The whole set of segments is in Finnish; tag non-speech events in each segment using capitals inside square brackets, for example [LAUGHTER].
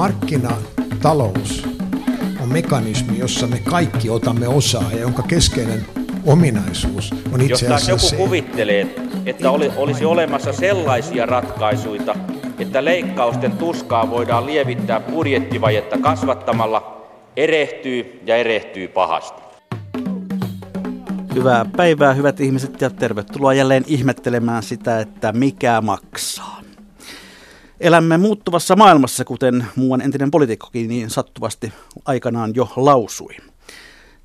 markkinatalous on mekanismi, jossa me kaikki otamme osaa ja jonka keskeinen ominaisuus on itse Jos asiassa joku se, kuvittelee, että oli, olisi olemassa sellaisia ratkaisuja, että leikkausten tuskaa voidaan lievittää budjettivajetta kasvattamalla, erehtyy ja erehtyy pahasti. Hyvää päivää, hyvät ihmiset, ja tervetuloa jälleen ihmettelemään sitä, että mikä maksaa. Elämme muuttuvassa maailmassa, kuten muuan entinen poliitikkokin niin sattuvasti aikanaan jo lausui.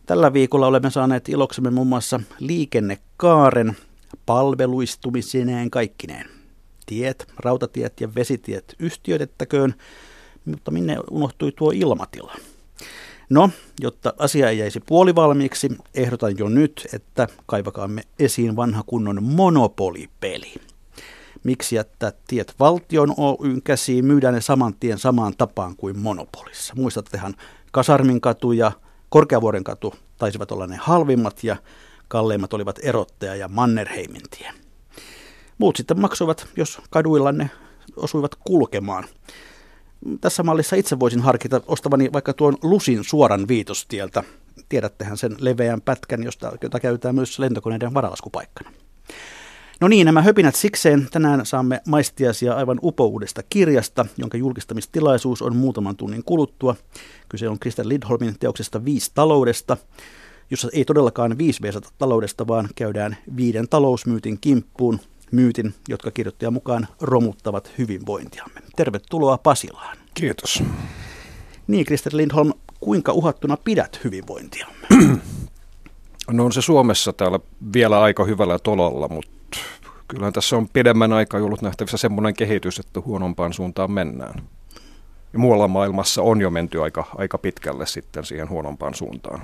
Tällä viikolla olemme saaneet iloksemme muun muassa liikennekaaren palveluistumisineen kaikkineen. Tiet, rautatiet ja vesitiet yhtiöitettäköön, mutta minne unohtui tuo ilmatila? No, jotta asia ei jäisi puolivalmiiksi, ehdotan jo nyt, että kaivakaamme esiin vanha kunnon monopolipeli. Miksi jättää tiet valtion Oyn käsiin, myydään ne saman tien samaan tapaan kuin monopolissa. Muistattehan, Kasarmin katu ja Korkeavuoren katu taisivat olla ne halvimmat ja kalleimmat olivat Erottaja ja Mannerheimin tie. Muut sitten maksoivat, jos kaduilla ne osuivat kulkemaan. Tässä mallissa itse voisin harkita ostavani vaikka tuon Lusin suoran viitostieltä. Tiedättehän sen leveän pätkän, josta, jota käytetään myös lentokoneiden varalaskupaikkana. No niin, nämä höpinät sikseen. Tänään saamme maistiasia aivan upouudesta kirjasta, jonka julkistamistilaisuus on muutaman tunnin kuluttua. Kyse on Kristen Lidholmin teoksesta Viisi taloudesta, jossa ei todellakaan viisi veisata taloudesta, vaan käydään viiden talousmyytin kimppuun, myytin, jotka kirjoittajan mukaan romuttavat hyvinvointiamme. Tervetuloa Pasilaan. Kiitos. Niin, Kristen Lindholm, kuinka uhattuna pidät hyvinvointiamme? [CLEARS THROAT] No on se Suomessa täällä vielä aika hyvällä tolalla, mutta kyllähän tässä on pidemmän aikaa ollut nähtävissä semmoinen kehitys, että huonompaan suuntaan mennään. Ja muualla maailmassa on jo menty aika, aika pitkälle sitten siihen huonompaan suuntaan.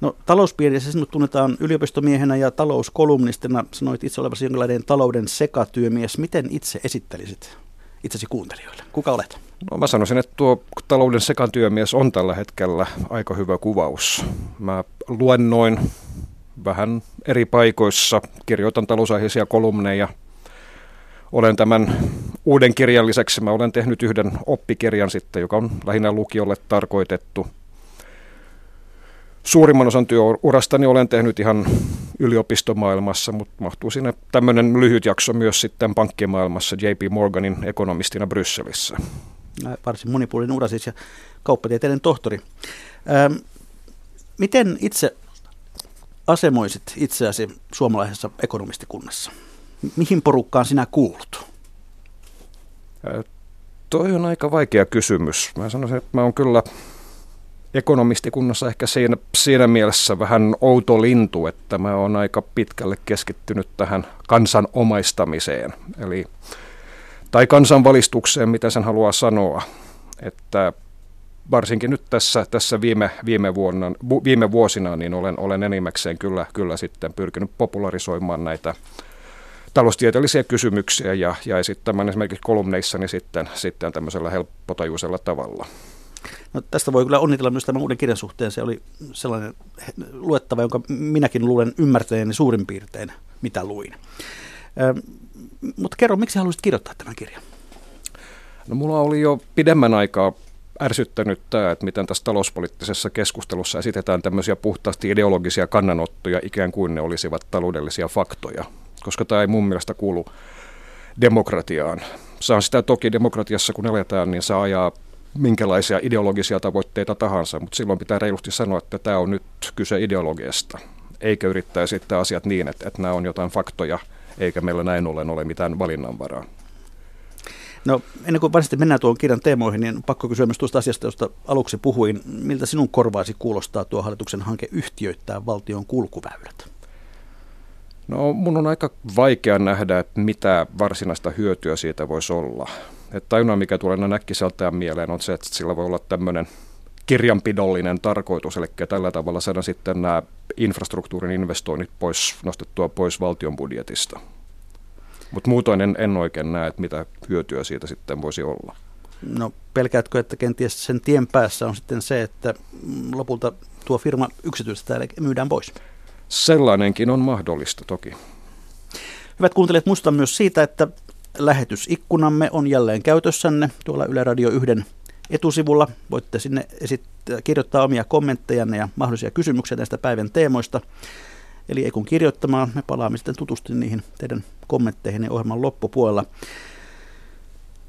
No talouspiirissä sinut tunnetaan yliopistomiehenä ja talouskolumnistina. Sanoit itse olevasi jonkinlainen talouden sekatyömies. Miten itse esittelisit itsesi kuuntelijoille? Kuka olet? No mä sanoisin, että tuo talouden sekatyömies on tällä hetkellä aika hyvä kuvaus. Mä luennoin vähän eri paikoissa, kirjoitan talousaiheisia kolumneja. Olen tämän uuden kirjan lisäksi, mä olen tehnyt yhden oppikirjan sitten, joka on lähinnä lukiolle tarkoitettu. Suurimman osan työurastani olen tehnyt ihan yliopistomaailmassa, mutta mahtuu sinne tämmöinen lyhyt jakso myös sitten pankkimaailmassa JP Morganin ekonomistina Brysselissä. Varsin monipuolinen ura siis ja kauppatieteiden tohtori. Ähm, miten itse asemoisit itseäsi suomalaisessa ekonomistikunnassa? Mihin porukkaan sinä kuulut? Toi on aika vaikea kysymys. Mä sanoisin, että mä oon kyllä ekonomistikunnassa ehkä siinä, siinä mielessä vähän outo lintu, että mä oon aika pitkälle keskittynyt tähän kansan omaistamiseen, eli, tai kansanvalistukseen, mitä sen haluaa sanoa, että varsinkin nyt tässä, tässä viime, viime, vuonna, viime vuosina, niin olen, olen enimmäkseen kyllä, kyllä sitten pyrkinyt popularisoimaan näitä taloustieteellisiä kysymyksiä ja, ja esittämään esimerkiksi kolumneissani sitten, sitten tämmöisellä helppotajuisella tavalla. No, tästä voi kyllä onnitella myös tämän uuden kirjan suhteen. Se oli sellainen luettava, jonka minäkin luulen ymmärtäneeni suurin piirtein, mitä luin. Ö, mutta kerro, miksi haluaisit kirjoittaa tämän kirjan? No mulla oli jo pidemmän aikaa ärsyttänyt tämä, että miten tässä talouspoliittisessa keskustelussa esitetään tämmöisiä puhtaasti ideologisia kannanottoja, ikään kuin ne olisivat taloudellisia faktoja, koska tämä ei mun mielestä kuulu demokratiaan. Saa sitä toki demokratiassa, kun eletään, niin saa ajaa minkälaisia ideologisia tavoitteita tahansa, mutta silloin pitää reilusti sanoa, että tämä on nyt kyse ideologiasta, eikä yrittää esittää asiat niin, että, että nämä on jotain faktoja, eikä meillä näin ollen ole mitään valinnanvaraa. No ennen kuin varsinaisesti mennään tuon kirjan teemoihin, niin pakko kysyä myös tuosta asiasta, josta aluksi puhuin. Miltä sinun korvaasi kuulostaa tuo hallituksen hanke yhtiöittää valtion kulkuväylät? No mun on aika vaikea nähdä, että mitä varsinaista hyötyä siitä voisi olla. Että ainoa, mikä tulee näkkiseltään mieleen, on se, että sillä voi olla tämmöinen kirjanpidollinen tarkoitus, eli tällä tavalla saadaan sitten nämä infrastruktuurin investoinnit pois, nostettua pois valtion budjetista. Mutta muutoin en, en oikein näe, että mitä hyötyä siitä sitten voisi olla. No pelkäätkö, että kenties sen tien päässä on sitten se, että lopulta tuo firma yksityistä myydään pois? Sellainenkin on mahdollista toki. Hyvät kuuntelijat, muistan myös siitä, että lähetysikkunamme on jälleen käytössänne tuolla Yle Radio 1 etusivulla. Voitte sinne esittää, kirjoittaa omia kommenttejanne ja mahdollisia kysymyksiä näistä päivän teemoista. Eli ei kun kirjoittamaan, me palaamme sitten tutustumaan niihin teidän kommentteihin ohjelman loppupuolella.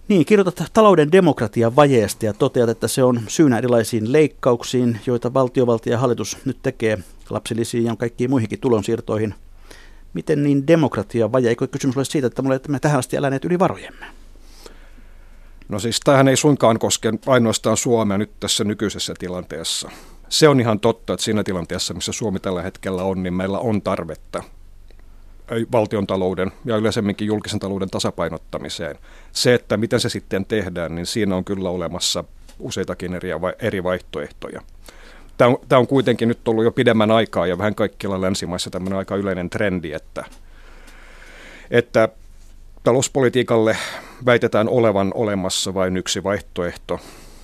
Niin, kirjoitat talouden demokratian vajeesta ja toteat, että se on syynä erilaisiin leikkauksiin, joita valtiovaltio ja hallitus nyt tekee lapsilisiin ja kaikkiin muihinkin tulonsiirtoihin. Miten niin demokratia vaje? Eikö kysymys ole siitä, että me tähän asti eläneet yli varojemme? No siis tämähän ei suinkaan koske ainoastaan Suomea nyt tässä nykyisessä tilanteessa. Se on ihan totta, että siinä tilanteessa, missä Suomi tällä hetkellä on, niin meillä on tarvetta valtion talouden ja yleisemminkin julkisen talouden tasapainottamiseen. Se, että miten se sitten tehdään, niin siinä on kyllä olemassa useitakin eri, eri vaihtoehtoja. Tämä on, tämä on kuitenkin nyt ollut jo pidemmän aikaa ja vähän kaikkialla länsimaissa tämmöinen aika yleinen trendi, että, että talouspolitiikalle väitetään olevan olemassa vain yksi vaihtoehto.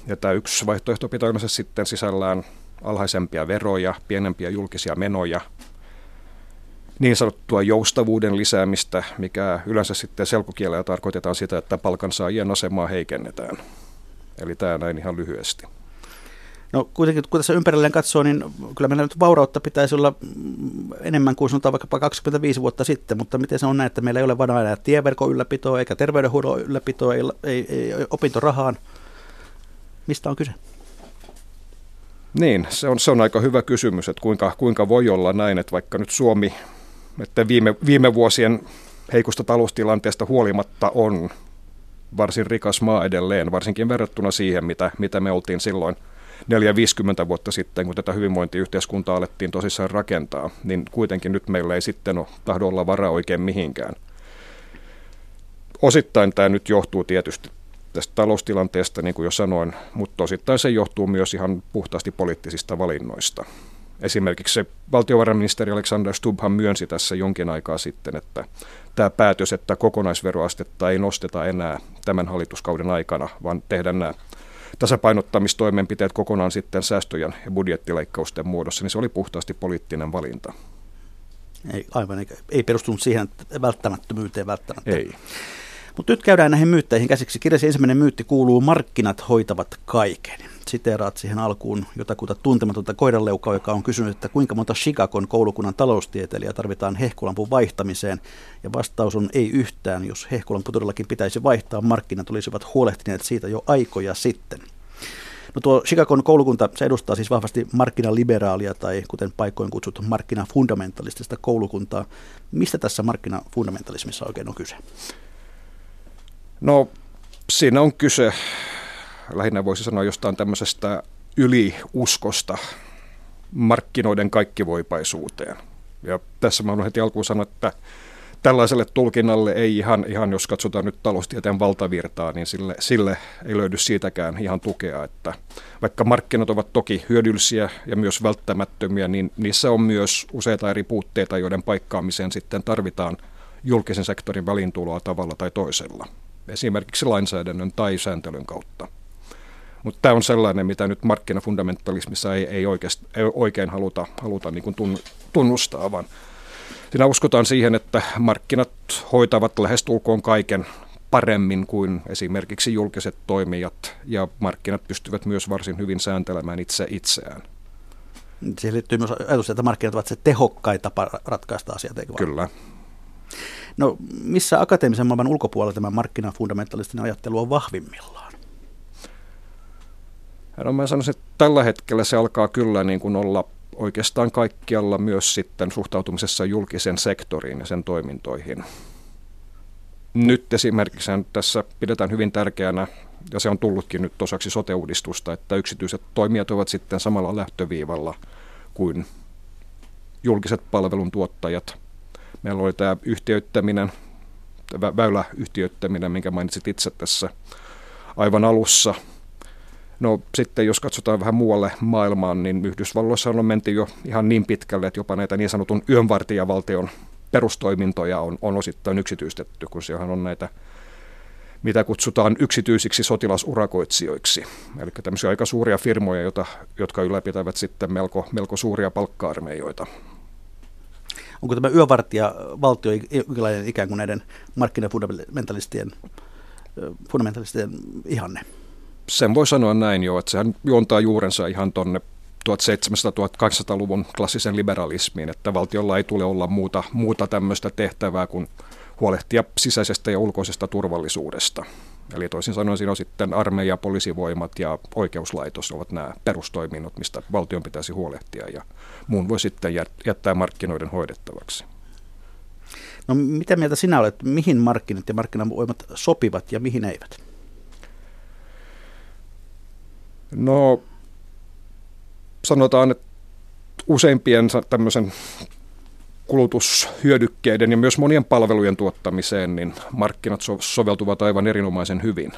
Ja tämä yksi vaihtoehto pitää yleensä sitten sisällään alhaisempia veroja, pienempiä julkisia menoja, niin sanottua joustavuuden lisäämistä, mikä yleensä sitten selkokielellä tarkoitetaan sitä, että palkansaajien asemaa heikennetään. Eli tämä näin ihan lyhyesti. No kuitenkin, kun tässä ympärilleen katsoo, niin kyllä meillä nyt vaurautta pitäisi olla enemmän kuin sanotaan vaikka 25 vuotta sitten, mutta miten se on näin, että meillä ei ole varaa enää tieverkon ylläpitoa eikä terveydenhuollon ylläpitoa, ei, ei, ei opintorahaan. Mistä on kyse? Niin, se on, se on aika hyvä kysymys, että kuinka, kuinka voi olla näin, että vaikka nyt Suomi, että viime, viime vuosien heikosta taloustilanteesta huolimatta on varsin rikas maa edelleen, varsinkin verrattuna siihen, mitä, mitä me oltiin silloin 4-50 vuotta sitten, kun tätä hyvinvointiyhteiskuntaa alettiin tosissaan rakentaa, niin kuitenkin nyt meillä ei sitten ole, tahdo olla varaa oikein mihinkään. Osittain tämä nyt johtuu tietysti tästä taloustilanteesta, niin kuin jo sanoin, mutta osittain se johtuu myös ihan puhtaasti poliittisista valinnoista. Esimerkiksi se valtiovarainministeri Alexander Stubbhan myönsi tässä jonkin aikaa sitten, että tämä päätös, että kokonaisveroastetta ei nosteta enää tämän hallituskauden aikana, vaan tehdään nämä tasapainottamistoimenpiteet kokonaan sitten säästöjen ja budjettileikkausten muodossa, niin se oli puhtaasti poliittinen valinta. Ei, aivan, ei, ei perustunut siihen välttämättömyyteen välttämättä. Ei. Mutta nyt käydään näihin myytteihin käsiksi. Kirjasi ensimmäinen myytti kuuluu, markkinat hoitavat kaiken. Siteeraat siihen alkuun jotakuta tuntematonta koiranleukaa, joka on kysynyt, että kuinka monta Chicagon koulukunnan taloustieteilijää tarvitaan hehkulampun vaihtamiseen. Ja vastaus on ei yhtään, jos hehkulampu todellakin pitäisi vaihtaa, markkinat olisivat huolehtineet siitä jo aikoja sitten. No tuo Chicagon koulukunta, se edustaa siis vahvasti markkinaliberaalia tai kuten paikoin kutsuttu markkinafundamentalistista koulukuntaa. Mistä tässä markkinafundamentalismissa oikein on kyse? No siinä on kyse, lähinnä voisi sanoa jostain tämmöisestä yliuskosta markkinoiden kaikkivoipaisuuteen. Ja tässä mä heti alkuun sanoa, että tällaiselle tulkinnalle ei ihan, ihan jos katsotaan nyt taloustieteen valtavirtaa, niin sille, sille ei löydy siitäkään ihan tukea, että vaikka markkinat ovat toki hyödyllisiä ja myös välttämättömiä, niin niissä on myös useita eri puutteita, joiden paikkaamiseen sitten tarvitaan julkisen sektorin välintuloa tavalla tai toisella esimerkiksi lainsäädännön tai sääntelyn kautta. Mutta tämä on sellainen, mitä nyt markkinafundamentalismissa ei, ei, oikeasti, ei oikein haluta, haluta niin kuin tunnustaa, vaan siinä uskotaan siihen, että markkinat hoitavat lähestulkoon kaiken paremmin kuin esimerkiksi julkiset toimijat, ja markkinat pystyvät myös varsin hyvin sääntelemään itse itseään. Siihen liittyy myös ajatus, että markkinat ovat se tehokkain tapa ratkaista asiat, eikö? Kyllä. No missä akateemisen maailman ulkopuolella tämä markkinafundamentalistinen ajattelu on vahvimmillaan? No mä sanoisin, että tällä hetkellä se alkaa kyllä niin kuin olla oikeastaan kaikkialla myös sitten suhtautumisessa julkisen sektoriin ja sen toimintoihin. Nyt esimerkiksi tässä pidetään hyvin tärkeänä, ja se on tullutkin nyt osaksi sote-uudistusta, että yksityiset toimijat ovat sitten samalla lähtöviivalla kuin julkiset palveluntuottajat – Meillä oli tämä yhtiöittäminen, väyläyhtiöittäminen, minkä mainitsit itse tässä aivan alussa. No sitten jos katsotaan vähän muualle maailmaan, niin Yhdysvalloissa on menty jo ihan niin pitkälle, että jopa näitä niin sanotun yönvartijavaltion perustoimintoja on, on osittain yksityistetty, kun siellä on näitä mitä kutsutaan yksityisiksi sotilasurakoitsijoiksi. Eli tämmöisiä aika suuria firmoja, jota, jotka ylläpitävät sitten melko, melko suuria palkka-armeijoita. Onko tämä yövartija valtio jonkinlainen ikään kuin näiden markkinafundamentalistien fundamentalistien ihanne? Sen voi sanoa näin jo, että sehän juontaa juurensa ihan tuonne 1700-1800-luvun klassisen liberalismiin, että valtiolla ei tule olla muuta, muuta tämmöistä tehtävää kuin huolehtia sisäisestä ja ulkoisesta turvallisuudesta. Eli toisin sanoen siinä on sitten armeija, poliisivoimat ja oikeuslaitos ovat nämä perustoiminnot, mistä valtion pitäisi huolehtia ja muun voi sitten jättää markkinoiden hoidettavaksi. No mitä mieltä sinä olet, mihin markkinat ja markkinavoimat sopivat ja mihin eivät? No sanotaan, että useimpien tämmöisen kulutushyödykkeiden ja myös monien palvelujen tuottamiseen, niin markkinat so- soveltuvat aivan erinomaisen hyvin.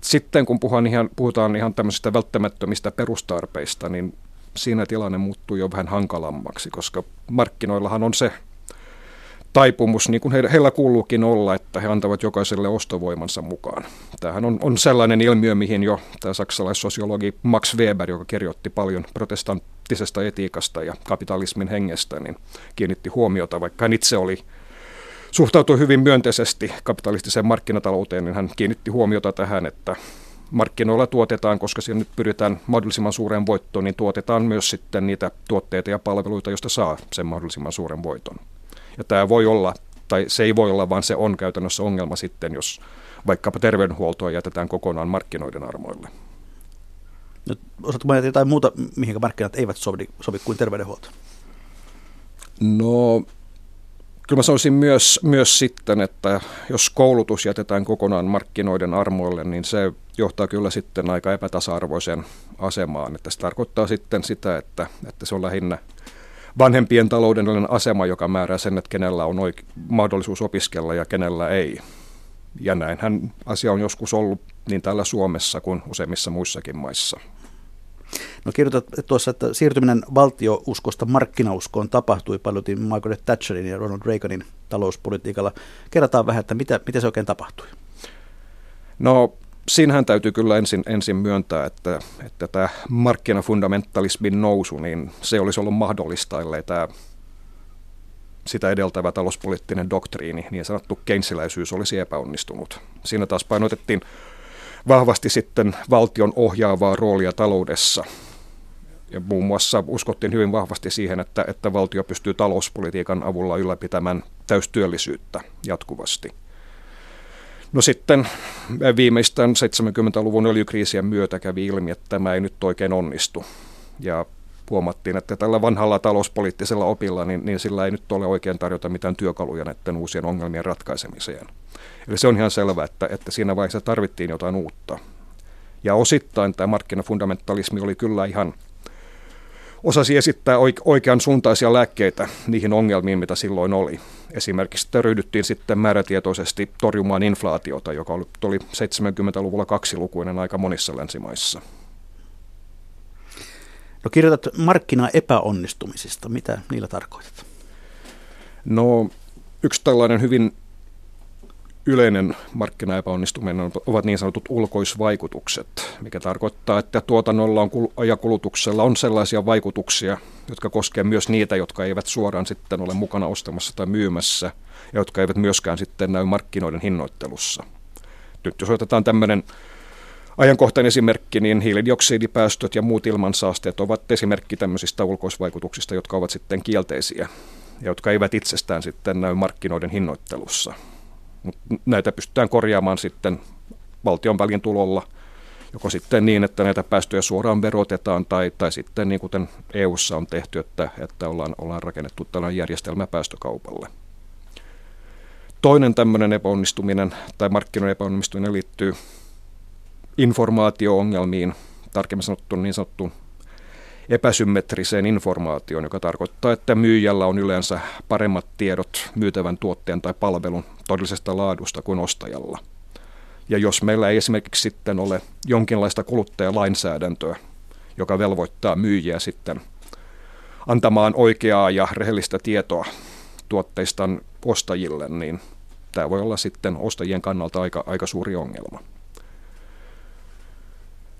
Sitten kun puhutaan ihan, puhutaan ihan tämmöisistä välttämättömistä perustarpeista, niin siinä tilanne muuttuu jo vähän hankalammaksi, koska markkinoillahan on se taipumus, niin kuin heillä, kuuluukin olla, että he antavat jokaiselle ostovoimansa mukaan. Tämähän on, on sellainen ilmiö, mihin jo tämä saksalaissosiologi Max Weber, joka kirjoitti paljon protestanttisesta etiikasta ja kapitalismin hengestä, niin kiinnitti huomiota, vaikka hän itse oli suhtautui hyvin myönteisesti kapitalistiseen markkinatalouteen, niin hän kiinnitti huomiota tähän, että markkinoilla tuotetaan, koska siinä nyt pyritään mahdollisimman suureen voittoon, niin tuotetaan myös sitten niitä tuotteita ja palveluita, joista saa sen mahdollisimman suuren voiton. Ja tämä voi olla, tai se ei voi olla, vaan se on käytännössä ongelma sitten, jos vaikkapa terveydenhuoltoa jätetään kokonaan markkinoiden armoille. No, osaatko mainita jotain muuta, mihin markkinat eivät sovi, sovi kuin terveydenhuolto? No, kyllä mä sanoisin myös, myös sitten, että jos koulutus jätetään kokonaan markkinoiden armoille, niin se johtaa kyllä sitten aika epätasa-arvoiseen asemaan. Että se tarkoittaa sitten sitä, että, että se on lähinnä – vanhempien taloudellinen asema, joka määrää sen, että kenellä on oike- mahdollisuus opiskella ja kenellä ei. Ja näinhän asia on joskus ollut niin täällä Suomessa kuin useimmissa muissakin maissa. No kirjoitat tuossa, että siirtyminen valtiouskosta markkinauskoon tapahtui paljon Margaret Thatcherin ja Ronald Reaganin talouspolitiikalla. Kerrotaan vähän, että mitä, mitä se oikein tapahtui? No siinähän täytyy kyllä ensin, ensin myöntää, että, että tämä markkinafundamentalismin nousu, niin se olisi ollut mahdollista, ellei tämä sitä edeltävä talouspoliittinen doktriini, niin sanottu keinsiläisyys olisi epäonnistunut. Siinä taas painotettiin vahvasti sitten valtion ohjaavaa roolia taloudessa. Ja muun muassa uskottiin hyvin vahvasti siihen, että, että valtio pystyy talouspolitiikan avulla ylläpitämään täystyöllisyyttä jatkuvasti – No sitten viimeistään 70-luvun öljykriisien myötä kävi ilmi, että tämä ei nyt oikein onnistu. Ja huomattiin, että tällä vanhalla talouspoliittisella opilla, niin, niin sillä ei nyt ole oikein tarjota mitään työkaluja näiden uusien ongelmien ratkaisemiseen. Eli se on ihan selvää, että, että siinä vaiheessa tarvittiin jotain uutta. Ja osittain tämä markkinafundamentalismi oli kyllä ihan – osasi esittää oikean suuntaisia lääkkeitä niihin ongelmiin, mitä silloin oli. Esimerkiksi ryhdyttiin sitten määrätietoisesti torjumaan inflaatiota, joka oli 70-luvulla kaksilukuinen aika monissa länsimaissa. No kirjoitat markkinaepäonnistumisista. Mitä niillä tarkoitat? No yksi tällainen hyvin yleinen markkinaepäonnistuminen ovat niin sanotut ulkoisvaikutukset, mikä tarkoittaa, että tuotannolla on ja kulutuksella on sellaisia vaikutuksia, jotka koskevat myös niitä, jotka eivät suoraan sitten ole mukana ostamassa tai myymässä, ja jotka eivät myöskään sitten näy markkinoiden hinnoittelussa. Nyt jos otetaan tämmöinen ajankohtainen esimerkki, niin hiilidioksidipäästöt ja muut ilmansaasteet ovat esimerkki tämmöisistä ulkoisvaikutuksista, jotka ovat sitten kielteisiä ja jotka eivät itsestään sitten näy markkinoiden hinnoittelussa. Mutta näitä pystytään korjaamaan sitten valtion välin tulolla, joko sitten niin, että näitä päästöjä suoraan verotetaan, tai, tai sitten niin kuten EU:ssa on tehty, että, että ollaan, ollaan rakennettu tällainen järjestelmä päästökaupalle. Toinen tämmöinen epäonnistuminen tai markkinoiden epäonnistuminen liittyy informaatio-ongelmiin, tarkemmin sanottu niin sanottu epäsymmetriseen informaatioon, joka tarkoittaa, että myyjällä on yleensä paremmat tiedot myytävän tuotteen tai palvelun todellisesta laadusta kuin ostajalla. Ja jos meillä ei esimerkiksi sitten ole jonkinlaista kuluttajalainsäädäntöä, joka velvoittaa myyjiä sitten antamaan oikeaa ja rehellistä tietoa tuotteistaan ostajille, niin tämä voi olla sitten ostajien kannalta aika, aika suuri ongelma.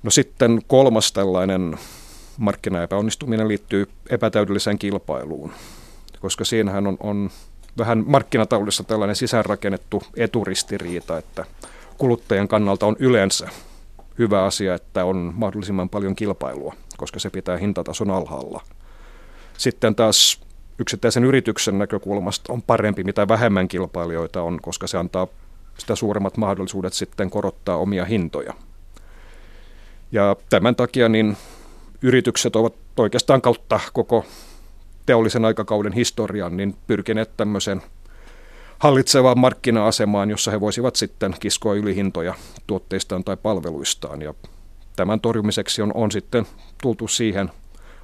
No sitten kolmas tällainen markkinaepäonnistuminen liittyy epätäydelliseen kilpailuun. koska siinähän on, on vähän markkinataloudessa tällainen sisäänrakennettu eturistiriita, että kuluttajan kannalta on yleensä hyvä asia, että on mahdollisimman paljon kilpailua, koska se pitää hintatason alhaalla. Sitten taas yksittäisen yrityksen näkökulmasta on parempi, mitä vähemmän kilpailijoita on, koska se antaa sitä suuremmat mahdollisuudet sitten korottaa omia hintoja. Ja tämän takia niin yritykset ovat oikeastaan kautta koko teollisen aikakauden historian niin pyrkineet tämmöiseen hallitsevaan markkina-asemaan, jossa he voisivat sitten kiskoa ylihintoja tuotteistaan tai palveluistaan. Ja tämän torjumiseksi on, on sitten tultu siihen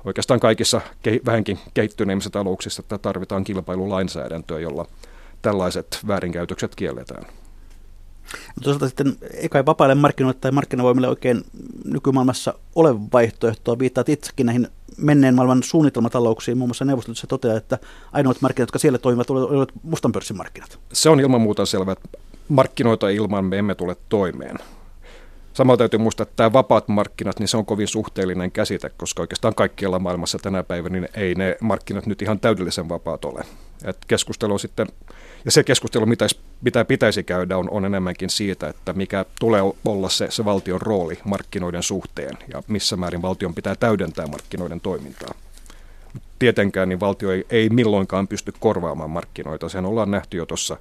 oikeastaan kaikissa ke, vähänkin kehittyneimmissä talouksissa, että tarvitaan kilpailulainsäädäntöä, jolla tällaiset väärinkäytökset kielletään. Toisaalta sitten eikä vapaille markkinoille tai markkinavoimille oikein nykymaailmassa ole vaihtoehtoa. Viittaat itsekin näihin menneen maailman suunnitelmatalouksiin. Muun muassa neuvostoliitossa toteaa, että ainoat markkinat, jotka siellä toimivat, olivat mustan pörssin markkinat. Se on ilman muuta selvä, että markkinoita ilman me emme tule toimeen. Samalla täytyy muistaa, että tämä vapaat markkinat, niin se on kovin suhteellinen käsite, koska oikeastaan kaikkialla maailmassa tänä päivänä niin ei ne markkinat nyt ihan täydellisen vapaat ole. Et keskustelu sitten, ja se keskustelu, mitä, mitä pitäisi käydä, on, on enemmänkin siitä, että mikä tulee olla se, se valtion rooli markkinoiden suhteen ja missä määrin valtion pitää täydentää markkinoiden toimintaa. Tietenkään niin valtio ei, ei milloinkaan pysty korvaamaan markkinoita. Sen ollaan nähty jo tuossa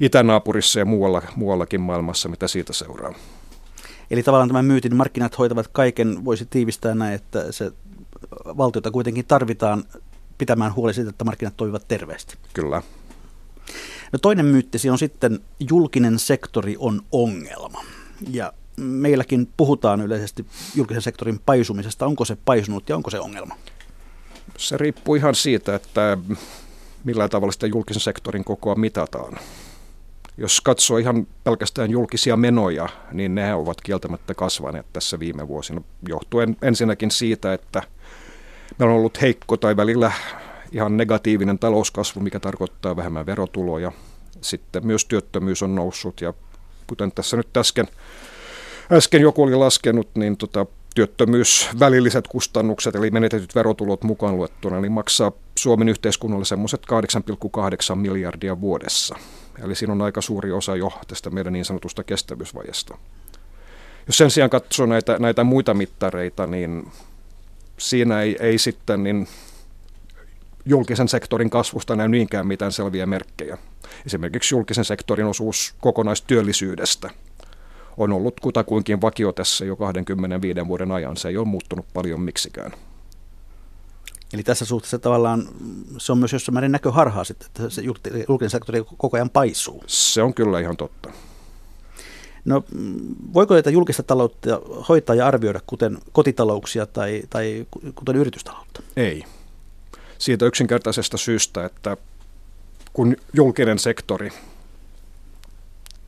itänaapurissa ja muualla, muuallakin maailmassa, mitä siitä seuraa. Eli tavallaan tämän myytin markkinat hoitavat kaiken, voisi tiivistää näin, että se valtiota kuitenkin tarvitaan pitämään huoli siitä, että markkinat toimivat terveesti. Kyllä. No toinen myyttisi on sitten, julkinen sektori on ongelma. Ja meilläkin puhutaan yleisesti julkisen sektorin paisumisesta. Onko se paisunut ja onko se ongelma? Se riippuu ihan siitä, että millä tavalla sitä julkisen sektorin kokoa mitataan. Jos katsoo ihan pelkästään julkisia menoja, niin ne ovat kieltämättä kasvaneet tässä viime vuosina, johtuen ensinnäkin siitä, että meillä on ollut heikko tai välillä ihan negatiivinen talouskasvu, mikä tarkoittaa vähemmän verotuloja. Sitten myös työttömyys on noussut ja kuten tässä nyt äsken, äsken joku oli laskenut, niin tota, työttömyys, välilliset kustannukset, eli menetetyt verotulot mukaan luettuna, niin maksaa Suomen yhteiskunnalle semmoiset 8,8 miljardia vuodessa. Eli siinä on aika suuri osa jo tästä meidän niin sanotusta kestävyysvajesta. Jos sen sijaan katsoo näitä, näitä muita mittareita, niin siinä ei, ei sitten niin julkisen sektorin kasvusta näy niinkään mitään selviä merkkejä. Esimerkiksi julkisen sektorin osuus kokonaistyöllisyydestä on ollut kutakuinkin vakio tässä jo 25 vuoden ajan. Se ei ole muuttunut paljon miksikään. Eli tässä suhteessa tavallaan se on myös jossain määrin näköharhaa sitten, että se julkinen sektori koko ajan paisuu. Se on kyllä ihan totta. No voiko tätä julkista taloutta hoitaa ja arvioida kuten kotitalouksia tai, tai kuten yritystaloutta? Ei. Siitä yksinkertaisesta syystä, että kun julkinen sektori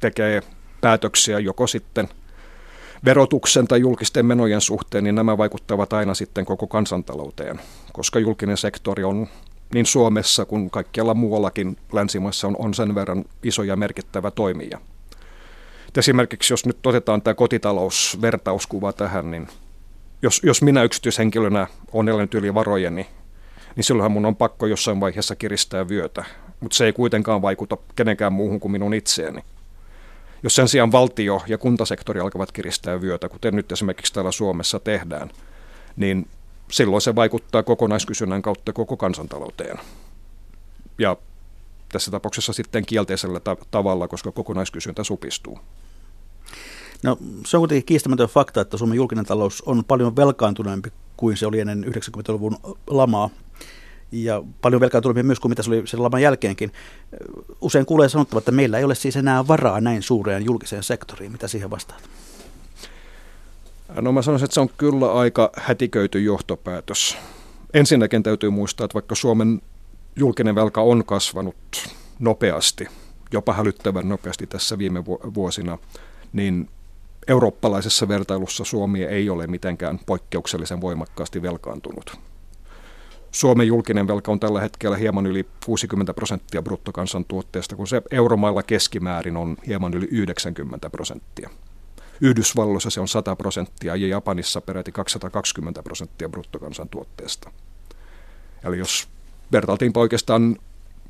tekee päätöksiä joko sitten verotuksen tai julkisten menojen suhteen, niin nämä vaikuttavat aina sitten koko kansantalouteen, koska julkinen sektori on niin Suomessa kuin kaikkialla muuallakin länsimaissa on, on sen verran iso ja merkittävä toimija. Esimerkiksi jos nyt otetaan tämä kotitalousvertauskuva tähän, niin jos, jos minä yksityishenkilönä olen elänyt yli varojeni, niin silloinhan mun on pakko jossain vaiheessa kiristää vyötä. Mutta se ei kuitenkaan vaikuta kenenkään muuhun kuin minun itseeni. Jos sen sijaan valtio ja kuntasektori alkavat kiristää vyötä, kuten nyt esimerkiksi täällä Suomessa tehdään, niin silloin se vaikuttaa kokonaiskysynnän kautta koko kansantalouteen. Ja tässä tapauksessa sitten kielteisellä ta- tavalla, koska kokonaiskysyntä supistuu. No, se on kuitenkin kiistämätön fakta, että Suomen julkinen talous on paljon velkaantuneempi kuin se oli ennen 90-luvun lamaa. Ja paljon velkaantuneempi myös kuin mitä se oli sen laman jälkeenkin. Usein kuulee sanottava, että meillä ei ole siis enää varaa näin suureen julkiseen sektoriin. Mitä siihen vastaat? No mä sanoisin, että se on kyllä aika hätiköity johtopäätös. Ensinnäkin täytyy muistaa, että vaikka Suomen julkinen velka on kasvanut nopeasti, jopa hälyttävän nopeasti tässä viime vuosina, niin eurooppalaisessa vertailussa Suomi ei ole mitenkään poikkeuksellisen voimakkaasti velkaantunut. Suomen julkinen velka on tällä hetkellä hieman yli 60 prosenttia bruttokansantuotteesta, kun se euromailla keskimäärin on hieman yli 90 prosenttia. Yhdysvalloissa se on 100 prosenttia ja Japanissa peräti 220 prosenttia bruttokansantuotteesta. Eli jos vertailtiinpa oikeastaan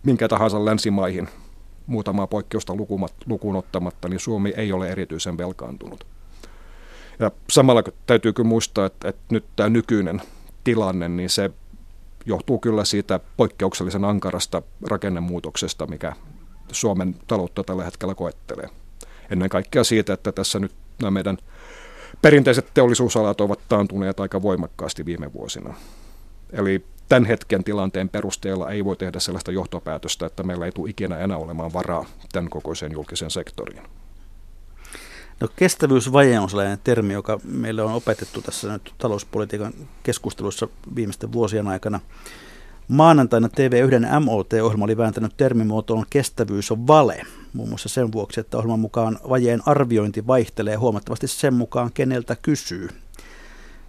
minkä tahansa länsimaihin muutamaa poikkeusta lukuun ottamatta, niin Suomi ei ole erityisen velkaantunut. Ja samalla täytyy kyllä muistaa, että, että nyt tämä nykyinen tilanne, niin se johtuu kyllä siitä poikkeuksellisen ankarasta rakennemuutoksesta, mikä Suomen taloutta tällä hetkellä koettelee. Ennen kaikkea siitä, että tässä nyt nämä meidän perinteiset teollisuusalat ovat taantuneet aika voimakkaasti viime vuosina. Eli tämän hetken tilanteen perusteella ei voi tehdä sellaista johtopäätöstä, että meillä ei tule ikinä enää olemaan varaa tämän kokoiseen julkiseen sektoriin. No kestävyysvaje on sellainen termi, joka meille on opetettu tässä nyt talouspolitiikan keskustelussa viimeisten vuosien aikana. Maanantaina TV1 MOT-ohjelma oli vääntänyt termimuotoon kestävyys on vale, muun muassa sen vuoksi, että ohjelman mukaan vajeen arviointi vaihtelee huomattavasti sen mukaan, keneltä kysyy.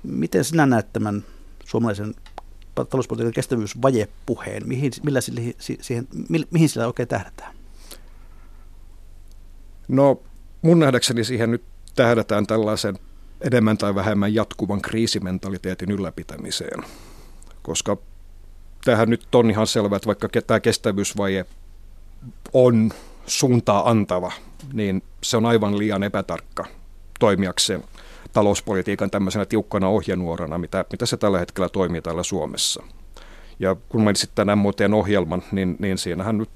Miten sinä näet tämän suomalaisen talouspolitiikan kestävyysvajepuheen? Mihin, millä sille, siihen, mihin sillä oikein tähdätään? No mun nähdäkseni siihen nyt tähdätään tällaisen enemmän tai vähemmän jatkuvan kriisimentaliteetin ylläpitämiseen, koska tähän nyt on ihan selvä, että vaikka tämä kestävyysvaje on suuntaa antava, niin se on aivan liian epätarkka toimijakseen talouspolitiikan tämmöisenä tiukkana ohjenuorana, mitä, mitä se tällä hetkellä toimii täällä Suomessa. Ja kun mainitsit tämän MOTn ohjelman, niin, niin siinähän nyt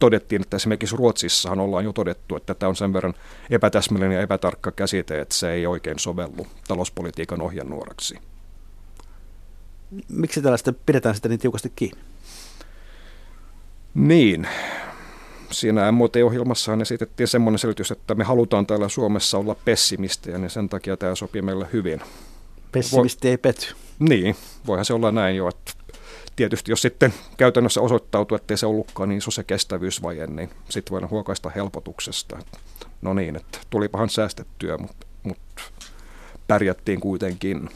todettiin, että esimerkiksi Ruotsissahan ollaan jo todettu, että tämä on sen verran epätäsmällinen ja epätarkka käsite, että se ei oikein sovellu talouspolitiikan ohjenuoraksi. Miksi tällaista pidetään sitä niin tiukasti kiinni? Niin, siinä MOT-ohjelmassahan esitettiin semmoinen selitys, että me halutaan täällä Suomessa olla pessimistejä, niin sen takia tämä sopii meille hyvin. Pessimisti Vo- ei pety. Niin, voihan se olla näin jo, että tietysti jos sitten käytännössä osoittautuu, että se ollutkaan niin iso se kestävyysvaje, niin sitten voidaan huokaista helpotuksesta. No niin, että tulipahan säästettyä, mutta, mutta pärjättiin kuitenkin.